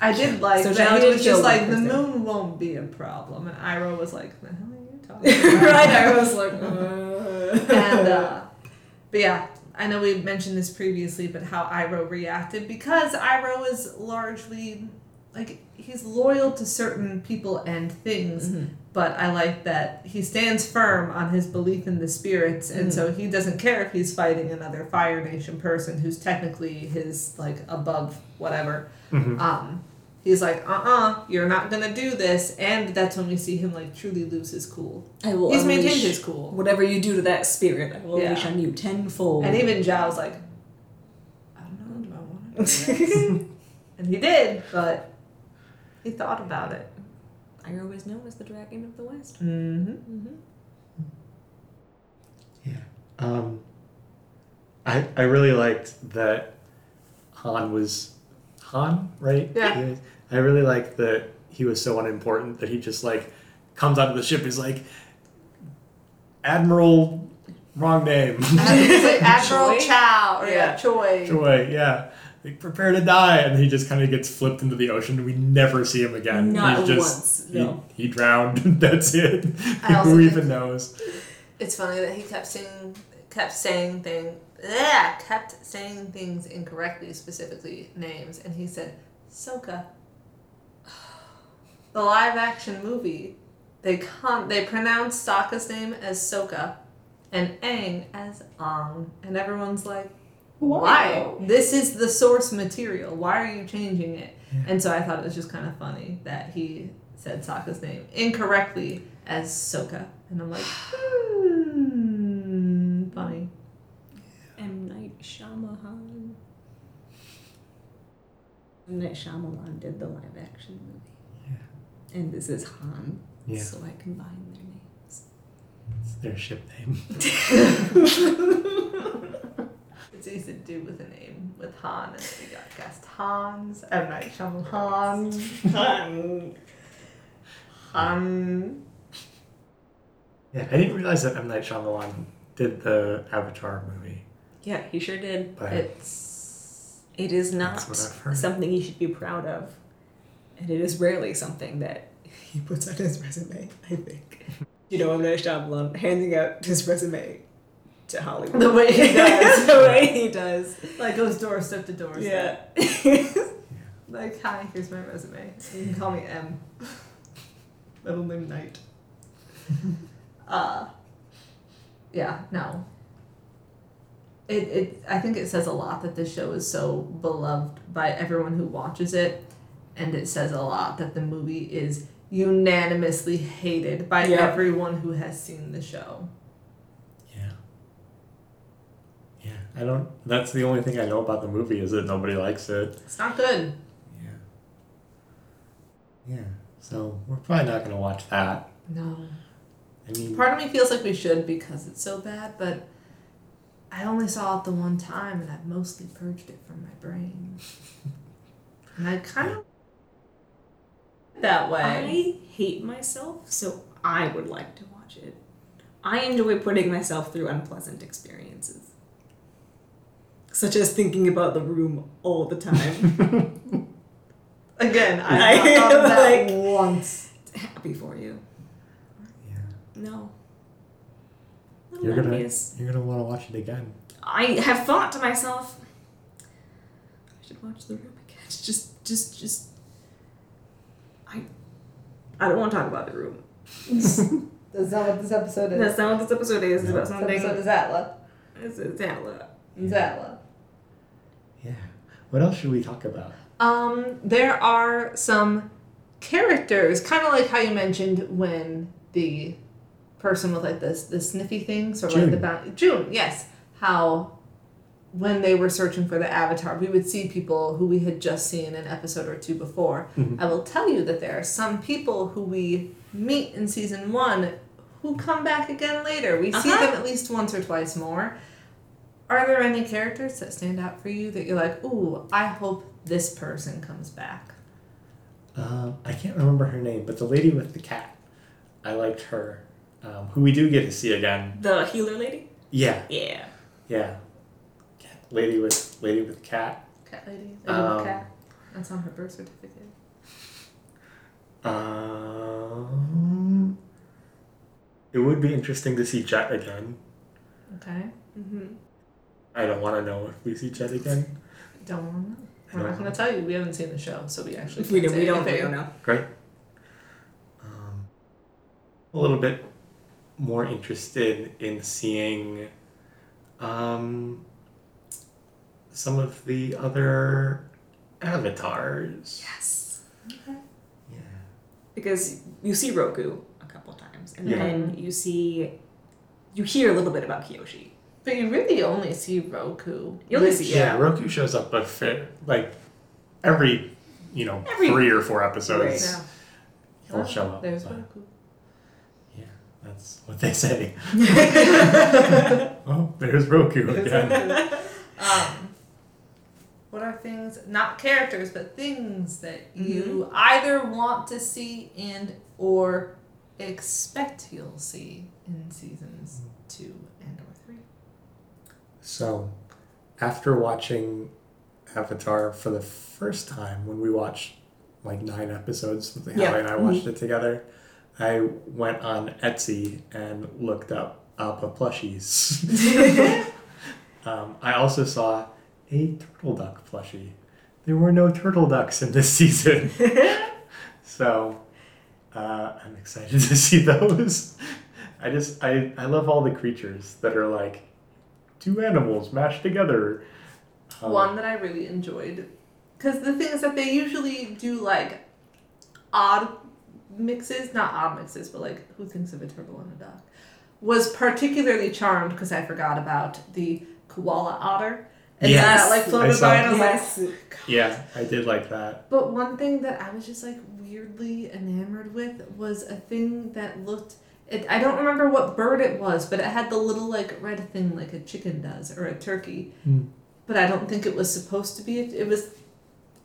C: I did like
A: So
C: that
A: Zhao
C: he
A: did
C: was just like, the moon won't be a problem. And Iroh was like, the hell are you talking about?
A: right? I was like, uh.
C: and uh, but yeah, I know we mentioned this previously, but how Iroh reacted because Iroh is largely like he's loyal to certain people and things,
A: Mhm.
C: but I like that he stands firm on his belief in the spirits, and
A: Mhm.
C: so he doesn't care if he's fighting another Fire Nation person who's technically his like above whatever.
B: Mhm.
C: Um, he's like, uh uh-uh, uh, you are not gonna do this, and that's when we see him like truly lose his cool.
A: I will
C: He's maintained his cool.
A: whatever you do to that spirit. I will
C: Yeah.
A: unleash on you tenfold.
C: And even Zhao's like, I don't know, do I want to do this? and he did, but he thought about it.
A: Iroh is known as the Dragon of the West.
C: Mm-hmm.
A: Mm-hmm.
B: Um, I I really liked that Han was Han, right?
C: Yeah.
B: He- I really like that he was so unimportant that he just like comes out of the ship. He's like Admiral, wrong name.
C: Admiral
A: Choi?
C: Chow, or yeah,
A: Yeah.
C: Choi.
B: Joy, yeah. Like, prepare to die, and he just kind of gets flipped into the ocean. We never see him again.
A: Not
B: He's just,
A: once,
B: he-
A: no.
B: He, drowned. That's it. Who even knows?
C: It's funny that he kept saying, kept saying thing, yeah, kept saying things incorrectly, specifically names, and he said Soka. The live action movie, they con they pronounced Sokka's name as Soka, and Aang as Ang, and everyone's like, why? This is the source material. Why are you changing it?
B: Yeah.
C: And so I thought it was just kind of funny that he said Sokka's name incorrectly as Soka. And I'm like, hmm, funny.
A: M. Night Shyamalan. M. Night Shyamalan did the live action movie. Yeah. And this is Han.
B: Yeah.
A: So I combined their names.
B: It's their ship name.
C: It's easy to do with a name with Han, and then we got cast Hans, M. Night Shyamalan,
A: Han.
C: Han.
B: Yeah, I didn't realize that M Night Shyamalan did the Avatar movie,
A: Yeah, he sure did.
B: but
C: It's
A: It is not
B: That's what I've heard.
A: something he should be proud of. And it is rarely something that he puts on his resume, I think. You know, M. Night Shyamalan handing out his resume to Hollywood.
C: The way he does.
A: the way he does.
C: like goes doorstep to doorstep.
A: Yeah.
C: Like, hi, here's my resume. You can call me M. Little name Knight. uh, yeah, no. It, it I think it says a lot that this show is so beloved by everyone who watches it, and it says a lot that the movie is unanimously hated by
A: Yeah.
C: everyone who has seen the show.
B: yeah. Yeah, I don't. That's the only thing I know about the movie is that nobody likes it.
C: It's not good.
B: Yeah. Yeah. So we're probably not going to watch that.
C: No.
B: I mean,
C: Part of me feels like we should because it's so bad, but I only saw it the one time and I've mostly purged it from my brain. And I kind of that way.
A: I hate myself, so I would like to watch it. I enjoy putting myself through unpleasant experiences. Such as thinking about the room all the time.
C: Again,
A: I
C: I thought that
A: like-
C: once.
A: Happy for you.
B: yeah,
A: No. I'm
B: you're gonna you're gonna want to watch it again.
A: I have thought to myself, I should watch the room again. Just, just, just. I, I don't want to talk about the room.
C: That's not what this episode is.
A: That's not what this episode is. It's
B: No.
A: about
C: this episode is Atla.
A: It's, it's Atla.
C: It's Atla.
B: Yeah. What else should we talk about?
C: Um, there are some characters, kind of like how you mentioned when the person with like this the sniffy thing, sort of like the
B: June.
C: bounty. June, yes. How when they were searching for the avatar, we would see people who we had just seen an episode or two before.
B: Mhm.
C: I will tell you that there are some people who we meet in season one who come back again later. We see
A: Uh-huh.
C: them at least once or twice more. Are there any characters that stand out for you that you're like, ooh, I hope this person comes back?
B: Um, I can't remember her name, but the lady with the cat. I liked her. Um, who we do get to see again.
A: The healer lady?
B: Yeah,
A: Yeah.
B: yeah. Cat. Lady with lady with cat.
C: Cat lady?
B: Um,
C: cat. That's on her birth certificate.
B: Um, it would be interesting to see Jet again.
C: Okay.
A: Mm-hmm.
B: I don't want to know if we see Jet again.
C: Don't want to know.
B: I
C: We're
B: don't
C: going to tell you. We haven't seen the show, so we actually
A: We
C: can't
A: don't,
C: say
A: we don't, we don't know.
B: Great. Um, a little bit more interested in seeing um, some of the other avatars.
A: Yes.
B: Yeah.
A: Because you see Roku a couple times, and
B: Yeah.
A: then you see, you hear a little bit about Kyoshi.
C: But you really only see Roku.
A: You only see-
B: Yeah,
A: Yeah.
B: Roku shows up a fit like every you know
A: Every-
B: three or four episodes.
A: Right.
C: Yeah.
B: He'll
C: Well,
B: show up.
C: There's
B: but
C: Roku.
B: Yeah, that's what they say. oh, there's Roku
C: There's
B: again.
C: Um, what are things, not characters, but things that mm-hmm. you either want to see and or expect you'll see in seasons mm-hmm. two and or three?
B: So, after watching Avatar for the first time, when we watched like nine episodes, Hallie
A: Yeah.
B: and I watched mm-hmm. it together, I went on Etsy and looked up Appa plushies. um, I also saw a turtle duck plushie. There were no turtle ducks in this season. so, uh, I'm excited to see those. I just, I, I love all the creatures that are like two animals mashed together. Um,
C: One that I really enjoyed, because the thing is that they usually do like odd mixes, not odd mixes, but like who thinks of a turtle and a duck, was particularly charmed because I forgot about the koala otter. And
B: Yes.
C: that like floated
B: I saw
C: by and I was like,
A: yes.
B: Yeah, I did like that.
C: But one thing that I was just like weirdly enamored with was a thing that looked. It, I don't remember what bird it was, but it had the little like red thing like a chicken does or a turkey.
B: Hmm.
C: But I don't think it was supposed to be. A, it was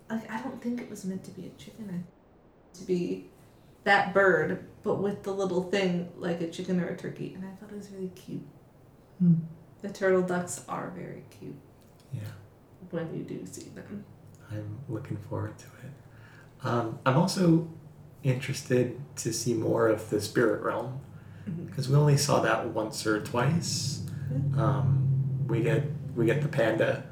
C: like I don't think it was meant to be a chicken. I to be that bird, but with the little thing like a chicken or a turkey, and I thought it was really cute.
B: Hmm.
C: The turtle ducks are very cute
B: Yeah,
C: when you do see them.
B: I'm looking forward to it. Um, I'm also interested to see more of the spirit realm
C: Mhm.
B: because we only saw that once or twice. Um, we get we get the panda,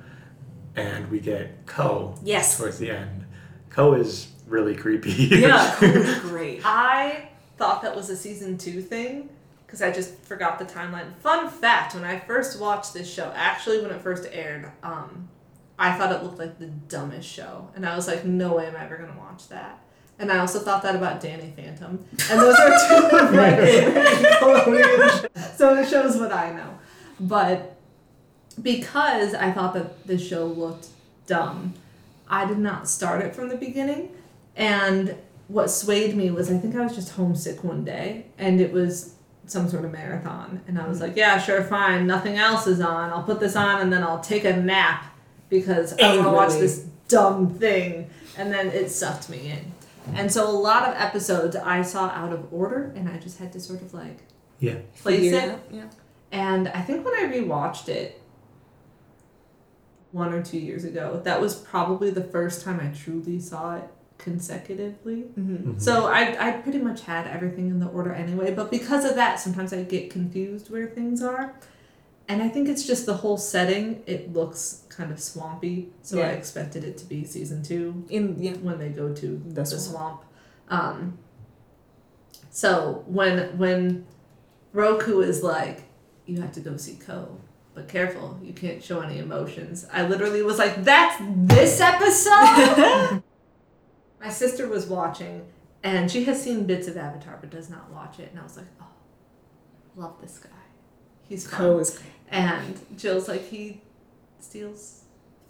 B: and we get Ko
A: Yes.
B: towards the end. Ko is really creepy.
A: Yeah, Ko's great.
C: I thought that was a season two thing because I just forgot the timeline. Fun fact: when I first watched this show, actually when it first aired, um, I thought it looked like the dumbest show, and I was like, "No way am I ever gonna watch that." And I also thought that about Danny Phantom, and those are two of my favorite shows. So it shows what I know, but because I thought that the show looked dumb, I did not start it from the beginning, and what swayed me was I think I was just homesick one day and it was some sort of marathon and I was like, yeah, sure, fine. Nothing else is on. I'll put this on and then I'll take a nap because I want to watch this dumb thing. And then it sucked me in. And so a lot of episodes I saw out of order and I just had to sort of like
B: Yeah.
C: place
A: Figure
C: it.
A: Yeah.
C: And I think when I rewatched it one or two years ago, that was probably the first time I truly saw it consecutively.
A: Mm-hmm.
C: So I, I pretty much had everything in the order anyway, but because of that, sometimes I get confused where things are. And I think it's just the whole setting, it looks kind of swampy. So I expected it to be season two
A: In yeah.
C: when they go to
A: The
C: the,
A: swamp.
C: swamp. Um, so when when Roku is like, you have to go see Ko, but careful, you can't show any emotions. I literally was like, that's this episode. My sister was watching, and she has seen bits of Avatar, but does not watch it. And I was like, oh, love this guy. He's fun.
A: Ko is
C: And Jill's like, he steals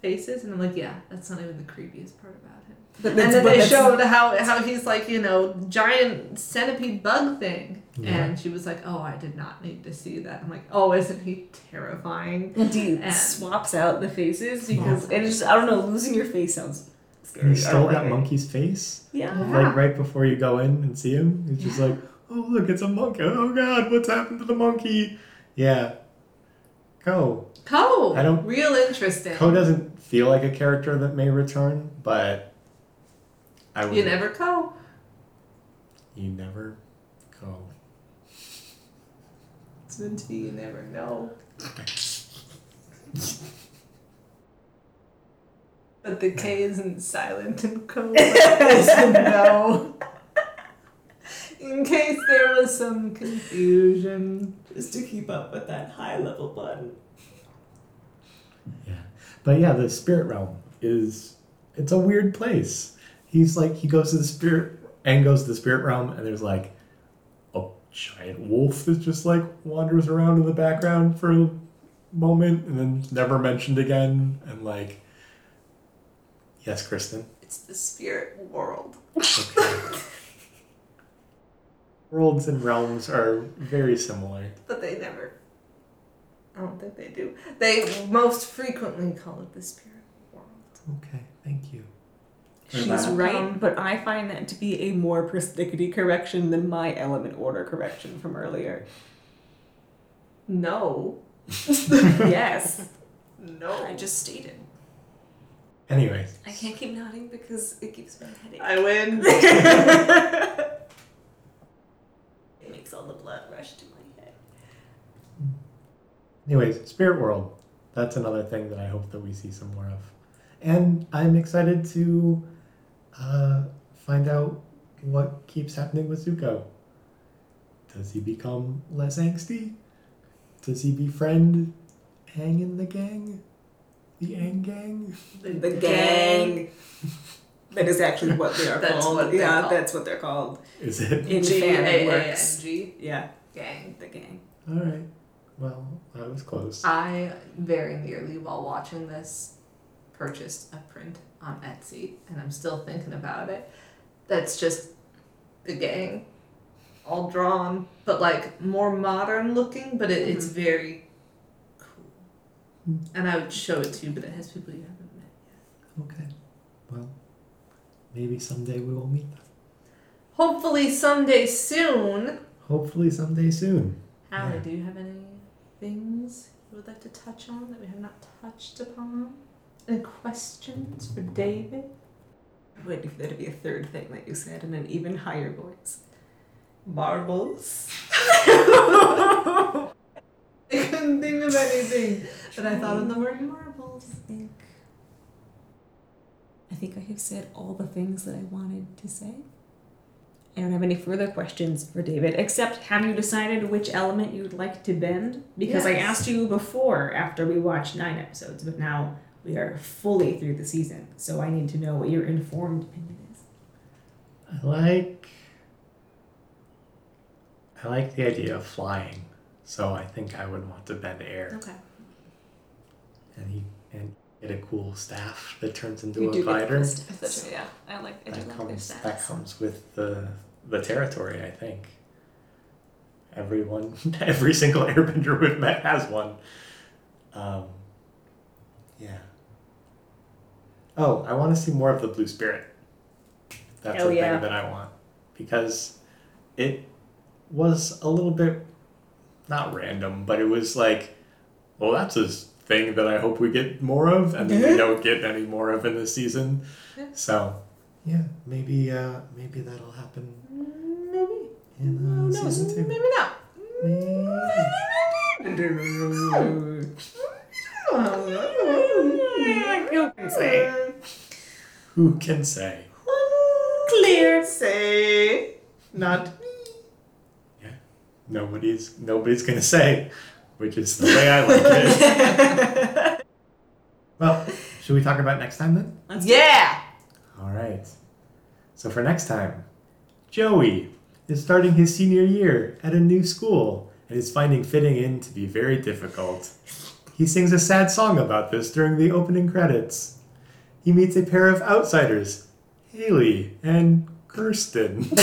C: faces, and I'm like, yeah, that's not even the creepiest part about him.
A: But
C: And then they showed how how he's like, you know, giant centipede bug thing,
B: Yeah.
C: and she was like, oh, I did not need to see that. I'm like, oh, isn't he terrifying?
A: And he
C: And-
A: swaps out the faces because and it's just I don't know, losing your face sounds scary.
B: He stole that monkey's face.
A: Yeah.
C: Yeah.
B: Like right before you go in and see him. he's just like, oh look, it's a monkey. Oh god, what's happened to the monkey? Yeah. Ko.
C: Ko,
B: I don't-
C: real interesting.
B: Ko doesn't feel like a character that may return, but I would
C: you never Ko.
B: You never go.
C: Until you never know. But the K isn't silent in Ko. no. In case there was some confusion.
A: Just to keep up with that high level button.
B: Yeah. But yeah, the spirit realm is it's a weird place. He's like he goes to the spirit and goes to the spirit realm and there's like a giant wolf that just like wanders around in the background for a moment and then never mentioned again and like Yes, Kristen.
C: It's the spirit world.
B: Okay. Worlds and realms are very similar.
C: But they never. I don't think they do. They most frequently call it the spirit world.
B: Okay, thank you.
A: She's right, um, but I find that to be a more persnickety correction than my element order correction from earlier.
C: No.
A: yes.
C: No.
A: I just stated.
B: Anyways,
A: I can't keep nodding because it gives me a headache.
C: I win.
A: it makes all the blood rush to my head.
B: Anyways, Spirit World. That's another thing that I hope that we see some more of. And I'm excited to uh, find out what keeps happening with Zuko. Does he become less angsty? Does he befriend Aang in the gang? The Aang gang?
A: The gang. That is actually what they are
C: That's
A: called.
C: what
A: yeah,
C: called.
A: that's what they're called.
B: Is it?
A: In
C: G
A: fan
C: A
A: it works.
C: G.
A: Yeah,
C: Gang.
A: the gang.
B: Alright. Well, I was close.
C: I very nearly, while watching this, purchased a print on Etsy, and I'm still thinking about it. That's just the gang, all drawn, but like more modern looking, but it, it's mm-hmm. very cool. Mm-hmm. And I would show it to you, but it has people you haven't met. Yet.
B: Okay. Well, maybe someday we will meet them.
C: Hopefully someday soon.
B: Hopefully someday soon.
C: Hallie,
B: Yeah.
C: do you have any things you would like to touch on that we have not touched upon? Any questions for David?
A: I'm Waiting for there to be a third thing that you said in an even higher voice.
C: Marbles. I couldn't think of anything, but I thought of the word marbles.
A: I think. I think I have said all the things that I wanted to say. I don't have any further questions for David, except have you decided which element you'd like to bend? Because I
C: Yes.
A: asked you before after we watched nine episodes, but now we are fully through the season, so I need to know what your informed opinion is.
B: I like I like the idea of flying. So I think I would want to bend air.
C: Okay.
B: And he and Get a cool staff that turns into
A: You
B: a glider.
A: cool.
E: Yeah, I like. I
B: That
E: like
B: comes that comes with the the territory, I think. Everyone, every single Airbender we've met has one. Um, yeah. Oh, I want to see more of the Blue Spirit. That's a
A: yeah.
B: thing that I want because it was a little bit not random, but it was like, well, that's a thing that I hope we get more of, and then we don't get any more of in this season. So, yeah, maybe uh, maybe that'll happen
C: Maybe.
B: in uh,
C: knows?
B: season two.
C: Maybe not.
A: You can say.
B: Who can say?
A: Clear.
C: Say not
B: Nobody's nobody's gonna say, which is the way I like it. well, should we talk about next time then?
A: Let's
C: Yeah.
B: All right. So for next time, Joey is starting his senior year at a new school and is finding fitting in to be very difficult. He sings a sad song about this during the opening credits. He meets a pair of outsiders, Haley and Kirsten.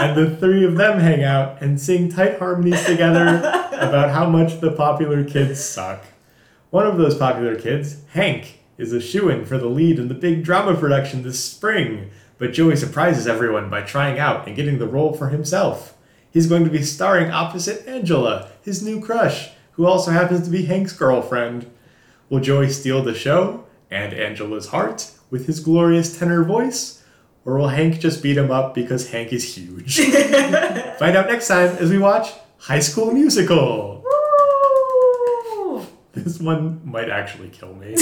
B: and the three of them hang out and sing tight harmonies together about how much the popular kids suck. One of those popular kids, Hank, is a shoo in for the lead in the big drama production this spring, but Joey surprises everyone by trying out and getting the role for himself. He's going to be starring opposite Angela, his new crush, who also happens to be Hank's girlfriend. Will Joey steal the show and Angela's heart with his glorious tenor voice? Or will Hank just beat him up because Hank is huge? Find out next time as we watch High School Musical. This one might actually kill me.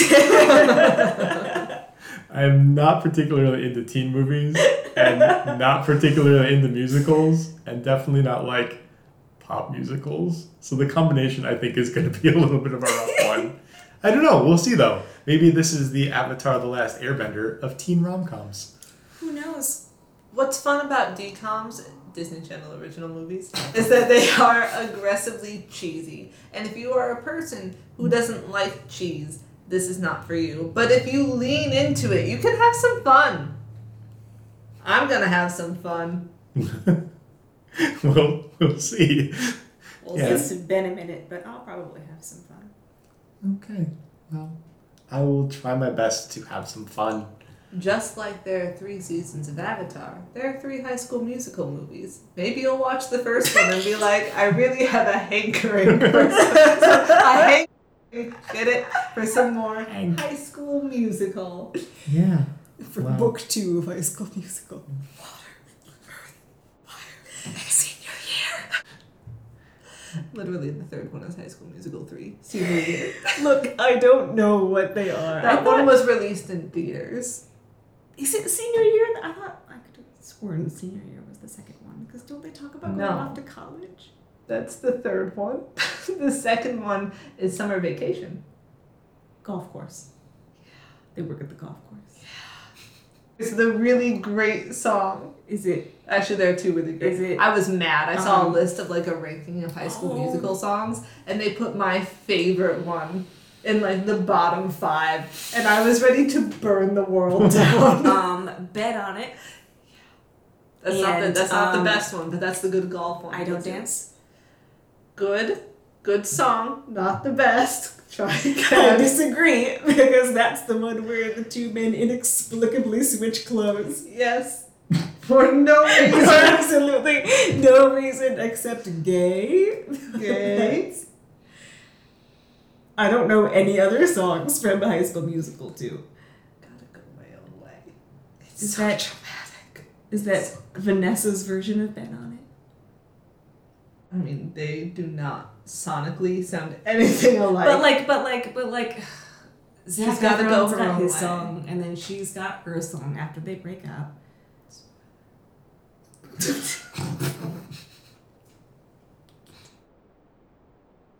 B: I'm not particularly into teen movies and not particularly into musicals and definitely not like pop musicals. So the combination I think is going to be a little bit of a rough one. I don't know. We'll see though. Maybe this is the Avatar: The Last Airbender of teen rom-coms.
A: Who knows?
C: What's fun about DComs, Disney Channel original movies, is that they are aggressively cheesy. And if you are a person who doesn't like cheese, this is not for you. But if you lean into it, you can have some fun. I'm gonna have some fun.
B: we'll we'll see.
A: Well,
B: Yeah.
A: it's been a minute, but I'll probably have some fun.
B: Okay. Well, I will try my best to have some fun.
C: Just like there are three seasons of Avatar, there are three high school musical movies. Maybe you'll watch the first one and be like, I really have a hankering for some, hankering, get it? For some more high school musical.
B: Yeah.
A: For
B: Wow.
A: book two of High School Musical. Water, earth, fire, senior year.
C: Literally, the third one is High School Musical 3. Senior year.
A: Look, I don't know what they are.
C: That one was released in theaters.
A: Is it senior year? I thought I could have sworn senior year was the second one. Because don't they talk about
C: No.
A: going off to college?
C: That's the third one. the second one is Summer Vacation.
A: Golf course. They work at the golf course. Yeah.
C: It's the really great song.
A: Is it?
C: Actually, there are two really great.
A: Is it-
C: I was mad. I saw a
A: Um,
C: list of like a ranking of High School
A: Oh.
C: Musical songs, and they put my favorite one in like the bottom five, and I was ready to burn the world down.
A: um, bet on it.
C: That's not the
A: And,
C: that's not the
A: um,
C: best one, but that's the good golf one.
A: I don't
C: That's it.
A: dance.
C: Good, good song. Not the best. Try
A: I
C: again.
A: disagree because that's the one where the two men inexplicably switch clothes.
C: yes. For no reason.
A: absolutely no reason except gay.
C: Gay.
A: I don't know any other songs from the High School Musical too.
C: Gotta go my own way. It's
A: Is
C: so
A: that-
C: dramatic.
A: Is that Vanessa's version of Bet on It?
C: I mean, they do not sonically sound anything alike.
A: But like, but like, but like, Zach
C: gotta go her
A: got
C: own
A: his
C: way.
A: song, and then she's got her song after they break up.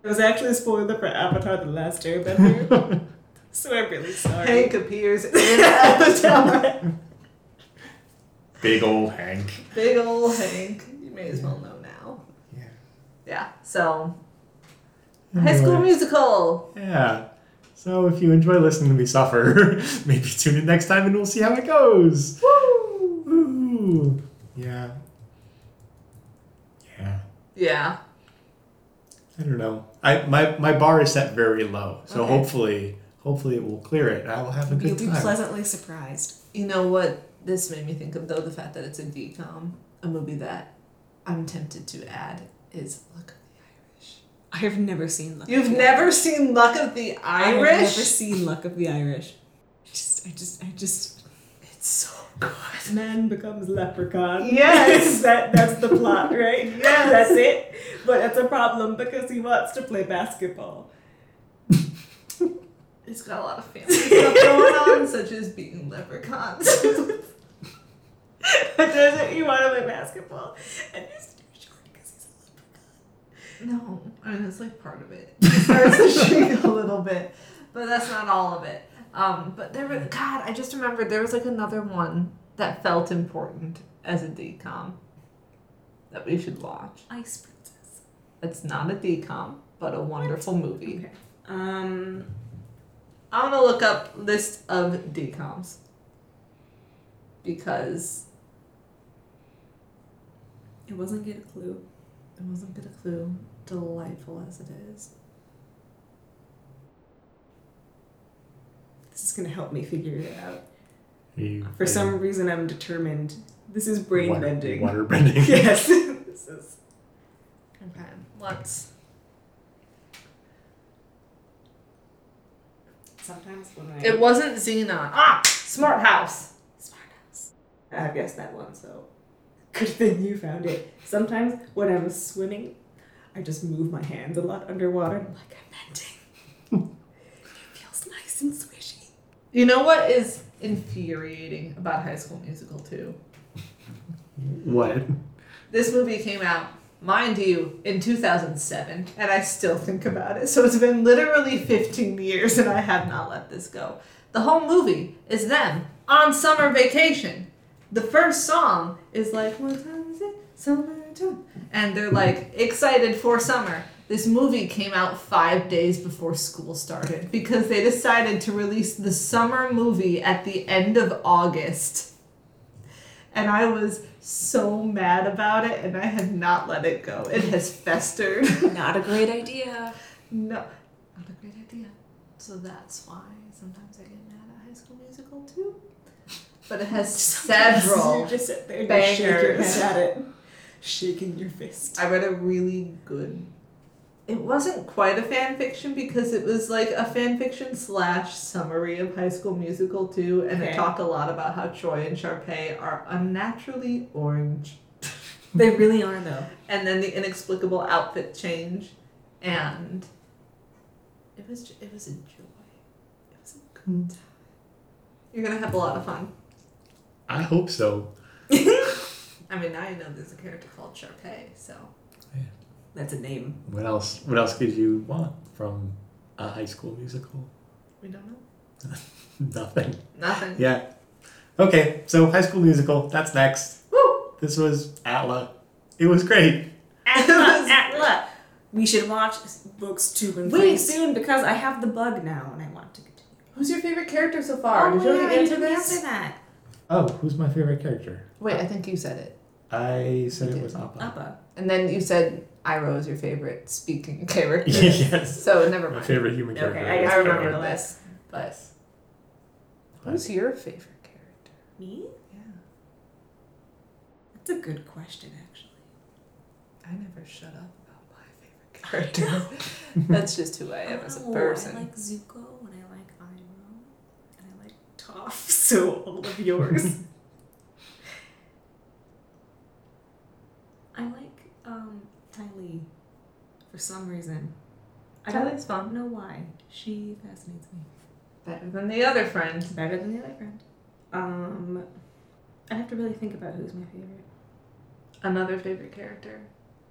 A: It was actually a spoiler for Avatar: The Last Airbender, so I'm really sorry.
C: Hank appears in Avatar.
B: Big old Hank.
C: Big old Hank. You may as well know now.
B: Yeah.
C: Yeah. So, High School Musical.
B: Yeah. So if you enjoy listening to me suffer, maybe tune in next time and we'll see how it goes.
C: Woo!
B: Woo! Yeah. Yeah.
C: Yeah.
B: I don't know. I my, my bar is set very low, so
A: Okay.
B: hopefully hopefully it will clear it. I will have a good time.
A: You'll be pleasantly surprised.
C: You know what this made me think of though? The fact that it's a DCOM, a movie that I'm tempted to add is Luck of the Irish.
A: I have never seen Luck.
C: You've
A: of the
C: never seen Luck of the Irish.
A: I have never seen Luck of the Irish. Just, I just, I just.
C: It's so good.
A: Man becomes leprechaun.
C: Yes.
A: that that's the plot, right?
C: Yes.
A: that's it. But it's a problem because he wants to play basketball.
C: It's got a lot of fancy stuff going on, such as being leprechauns.
A: but Doesn't he want to play basketball? And he's too short because he's a leprechaun.
C: no, I mean it's like part of it. It starts to shrink a little bit, but that's not all of it. Um, but there was God, I just remembered there was like another one that felt important as a DCOM that we should watch.
A: Ice Princess.
C: It's not a DCOM, but a wonderful movie.
A: Okay. Um.
C: I'm gonna look up list of DCOMs because
A: It wasn't get a clue.
C: it wasn't get a clue. Delightful as it is.
A: This is gonna help me figure it out.
B: You-
A: For some reason, I'm determined. This is brain
B: water,
A: bending.
B: Water bending.
A: yes. this is.
C: Okay, let's.
A: Sometimes when I.
C: It wasn't Zenon. Ah, Smart House.
A: Smart house. I've guessed that one, so good thing you found it. Sometimes when I'm swimming, I just move my hands a lot underwater. I'm like I'm bending. it feels nice and swishy.
C: You know what is infuriating about High School Musical 2?
B: What?
C: This movie came out, mind you, in 2007, and I still think about it. So it's been literally 15 years, and I have not let this go. The whole movie is them on summer vacation. The first song is like, What time is it? Summertime. And they're like excited for summer. This movie came out five days before school started because they decided to release the summer movie at the end of August. And I was so mad about it, and I have not let it go. It has festered.
A: Not a great idea.
C: no, not a great idea. So that's why sometimes I get mad at High School Musical too. But it has several.
A: You just sit there just your head at it, shaking your fist.
C: I read a really good. It wasn't quite a fan fiction because it was like a fan fiction slash summary of High School Musical 2, and it
A: Okay.
C: talked a lot about how Troy and Sharpay are unnaturally orange.
A: They really are though.
C: and then the inexplicable outfit change, and it was it was a joy. It was a good time. You're gonna have a lot of fun.
B: I hope so.
C: I mean, now you know there's a character called Sharpay, so
A: That's a name.
B: What else? What else could you want from a high school musical?
C: we don't know
B: Nothing.
C: nothing.
B: Yeah. Okay, so high school musical. That's next.
C: Woo!
B: This was Atla. It was great.
A: Atla, Atla. We should watch books two and three
C: Wait.
A: soon because I have the bug now and I want to continue.
C: Who's your favorite character so far?
A: oh,
C: Did you
A: yeah,
C: already
A: I
C: answer
A: didn't
C: this?
A: answer that.
B: Oh, who's my favorite character?
C: Wait, I think you said it,
B: I said
C: You
B: it
C: did.
B: was Appa.
A: Appa.
C: and then you said Iroh is your favorite speaking character.
B: yes.
C: So never mind.
B: My favorite human
A: Okay,
B: character.
A: I guess
C: I remember
A: handle it.
C: this, but who's your favorite character?
A: Me?
C: Yeah,
A: That's a good question, actually.
C: I never shut up about my favorite character. That's just who I am as a
A: Oh,
C: person.
A: I like Zuko and I like Iroh and I like Toph. So all of yours. I like um Ty Lee for some reason. I don't
C: Ty Lee's fun.
A: know why. She fascinates me.
C: Better than the other friend.
A: Better than the other friend. Um I have to really think about who's my favorite.
C: Another favorite character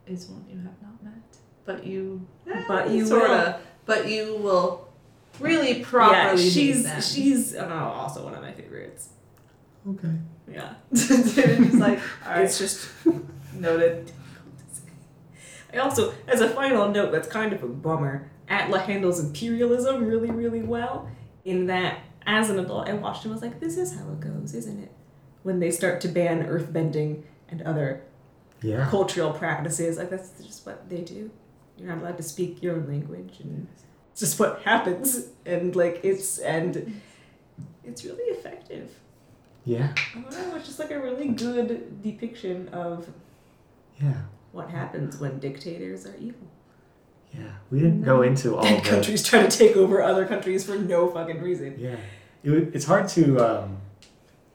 C: is one you have not met, but you.
A: But you
C: sorta. But you will really properly
A: yeah,
C: meet
A: she's
C: them.
A: she's uh, also one of my favorites.
B: Okay.
A: Yeah.
C: it's like, all right,
A: It's just
C: noted.
A: I also, as a final note, that's kind of a bummer. Atla handles imperialism really, really well. In that, as an adult, I watched and was like, "This is how it goes, isn't it?" When they start to ban earthbending and other
B: Yeah.
A: cultural practices, like that's just what they do. You're not allowed to speak your own language, and it's just what happens. And like it's and it's really effective.
B: Yeah.
A: I don't know. It's just like a really good depiction of
B: Yeah.
A: What happens when dictators are evil.
B: Yeah. We didn't go into all
A: and
B: the
A: countries try to take over other countries for no fucking reason.
B: Yeah, it, it's hard to um,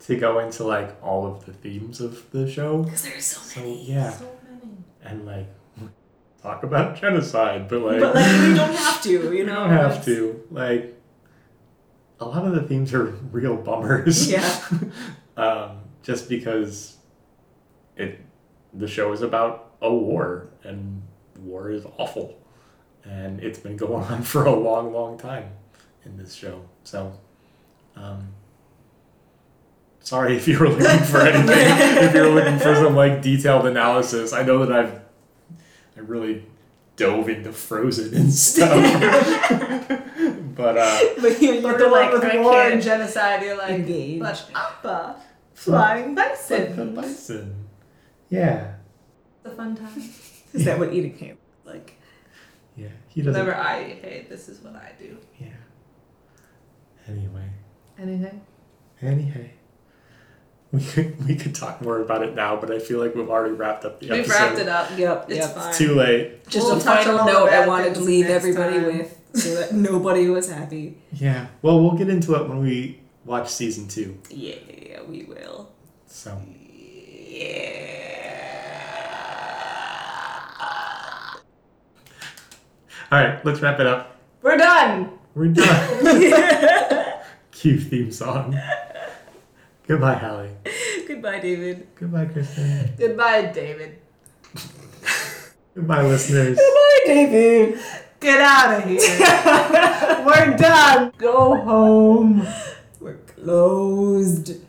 B: to go into like all of the themes of the show.
A: Because there's so
B: So
A: many.
B: yeah,
A: So many.
B: and like talk about genocide, but like,
A: but like we don't have to, you
B: you
A: know.
B: don't have
A: it's-
B: to. Like a lot of the themes are real bummers.
A: Yeah.
B: um, just because it the show is about a war and war is awful. And it's been going on for a long long time in this show. So um, sorry if you were looking for anything. If you were looking for some like detailed analysis i know that i've i really dove into frozen and stuff. But uh
A: But you,
C: But
A: you're
C: the
A: like
C: one with
A: I
C: war and genocide, you're like,
A: engage.
C: but Appa, flying
B: but the
C: bison.
B: bison. Yeah
C: It's a fun time.
A: Is that what eating came like?
B: yeah he doesn't
C: Whenever I eat hay, this is what I do.
B: Yeah. Anyway,
C: Anything?
B: anyway, we could we could talk more about it now, but I feel like we've already wrapped up the
C: We've
B: episode.
C: wrapped it up.
A: Yep.
C: It's
A: yep.
C: fine.
B: Too late.
A: Just
C: We'll
A: a
C: touch
A: final
C: on all the
A: note I wanted to leave everybody
C: time.
A: with so that nobody was happy.
B: Yeah. Well, we'll get into it when we watch season two.
A: Yeah, we will.
B: So. All right, let's wrap it up.
C: We're done.
B: We're done. Cue theme song. Goodbye, Hallie.
A: Goodbye, David.
B: Goodbye, Kristen.
C: Goodbye, David.
B: Goodbye, listeners.
A: Goodbye, David.
C: Get out of here. We're done. Go home.
A: We're closed.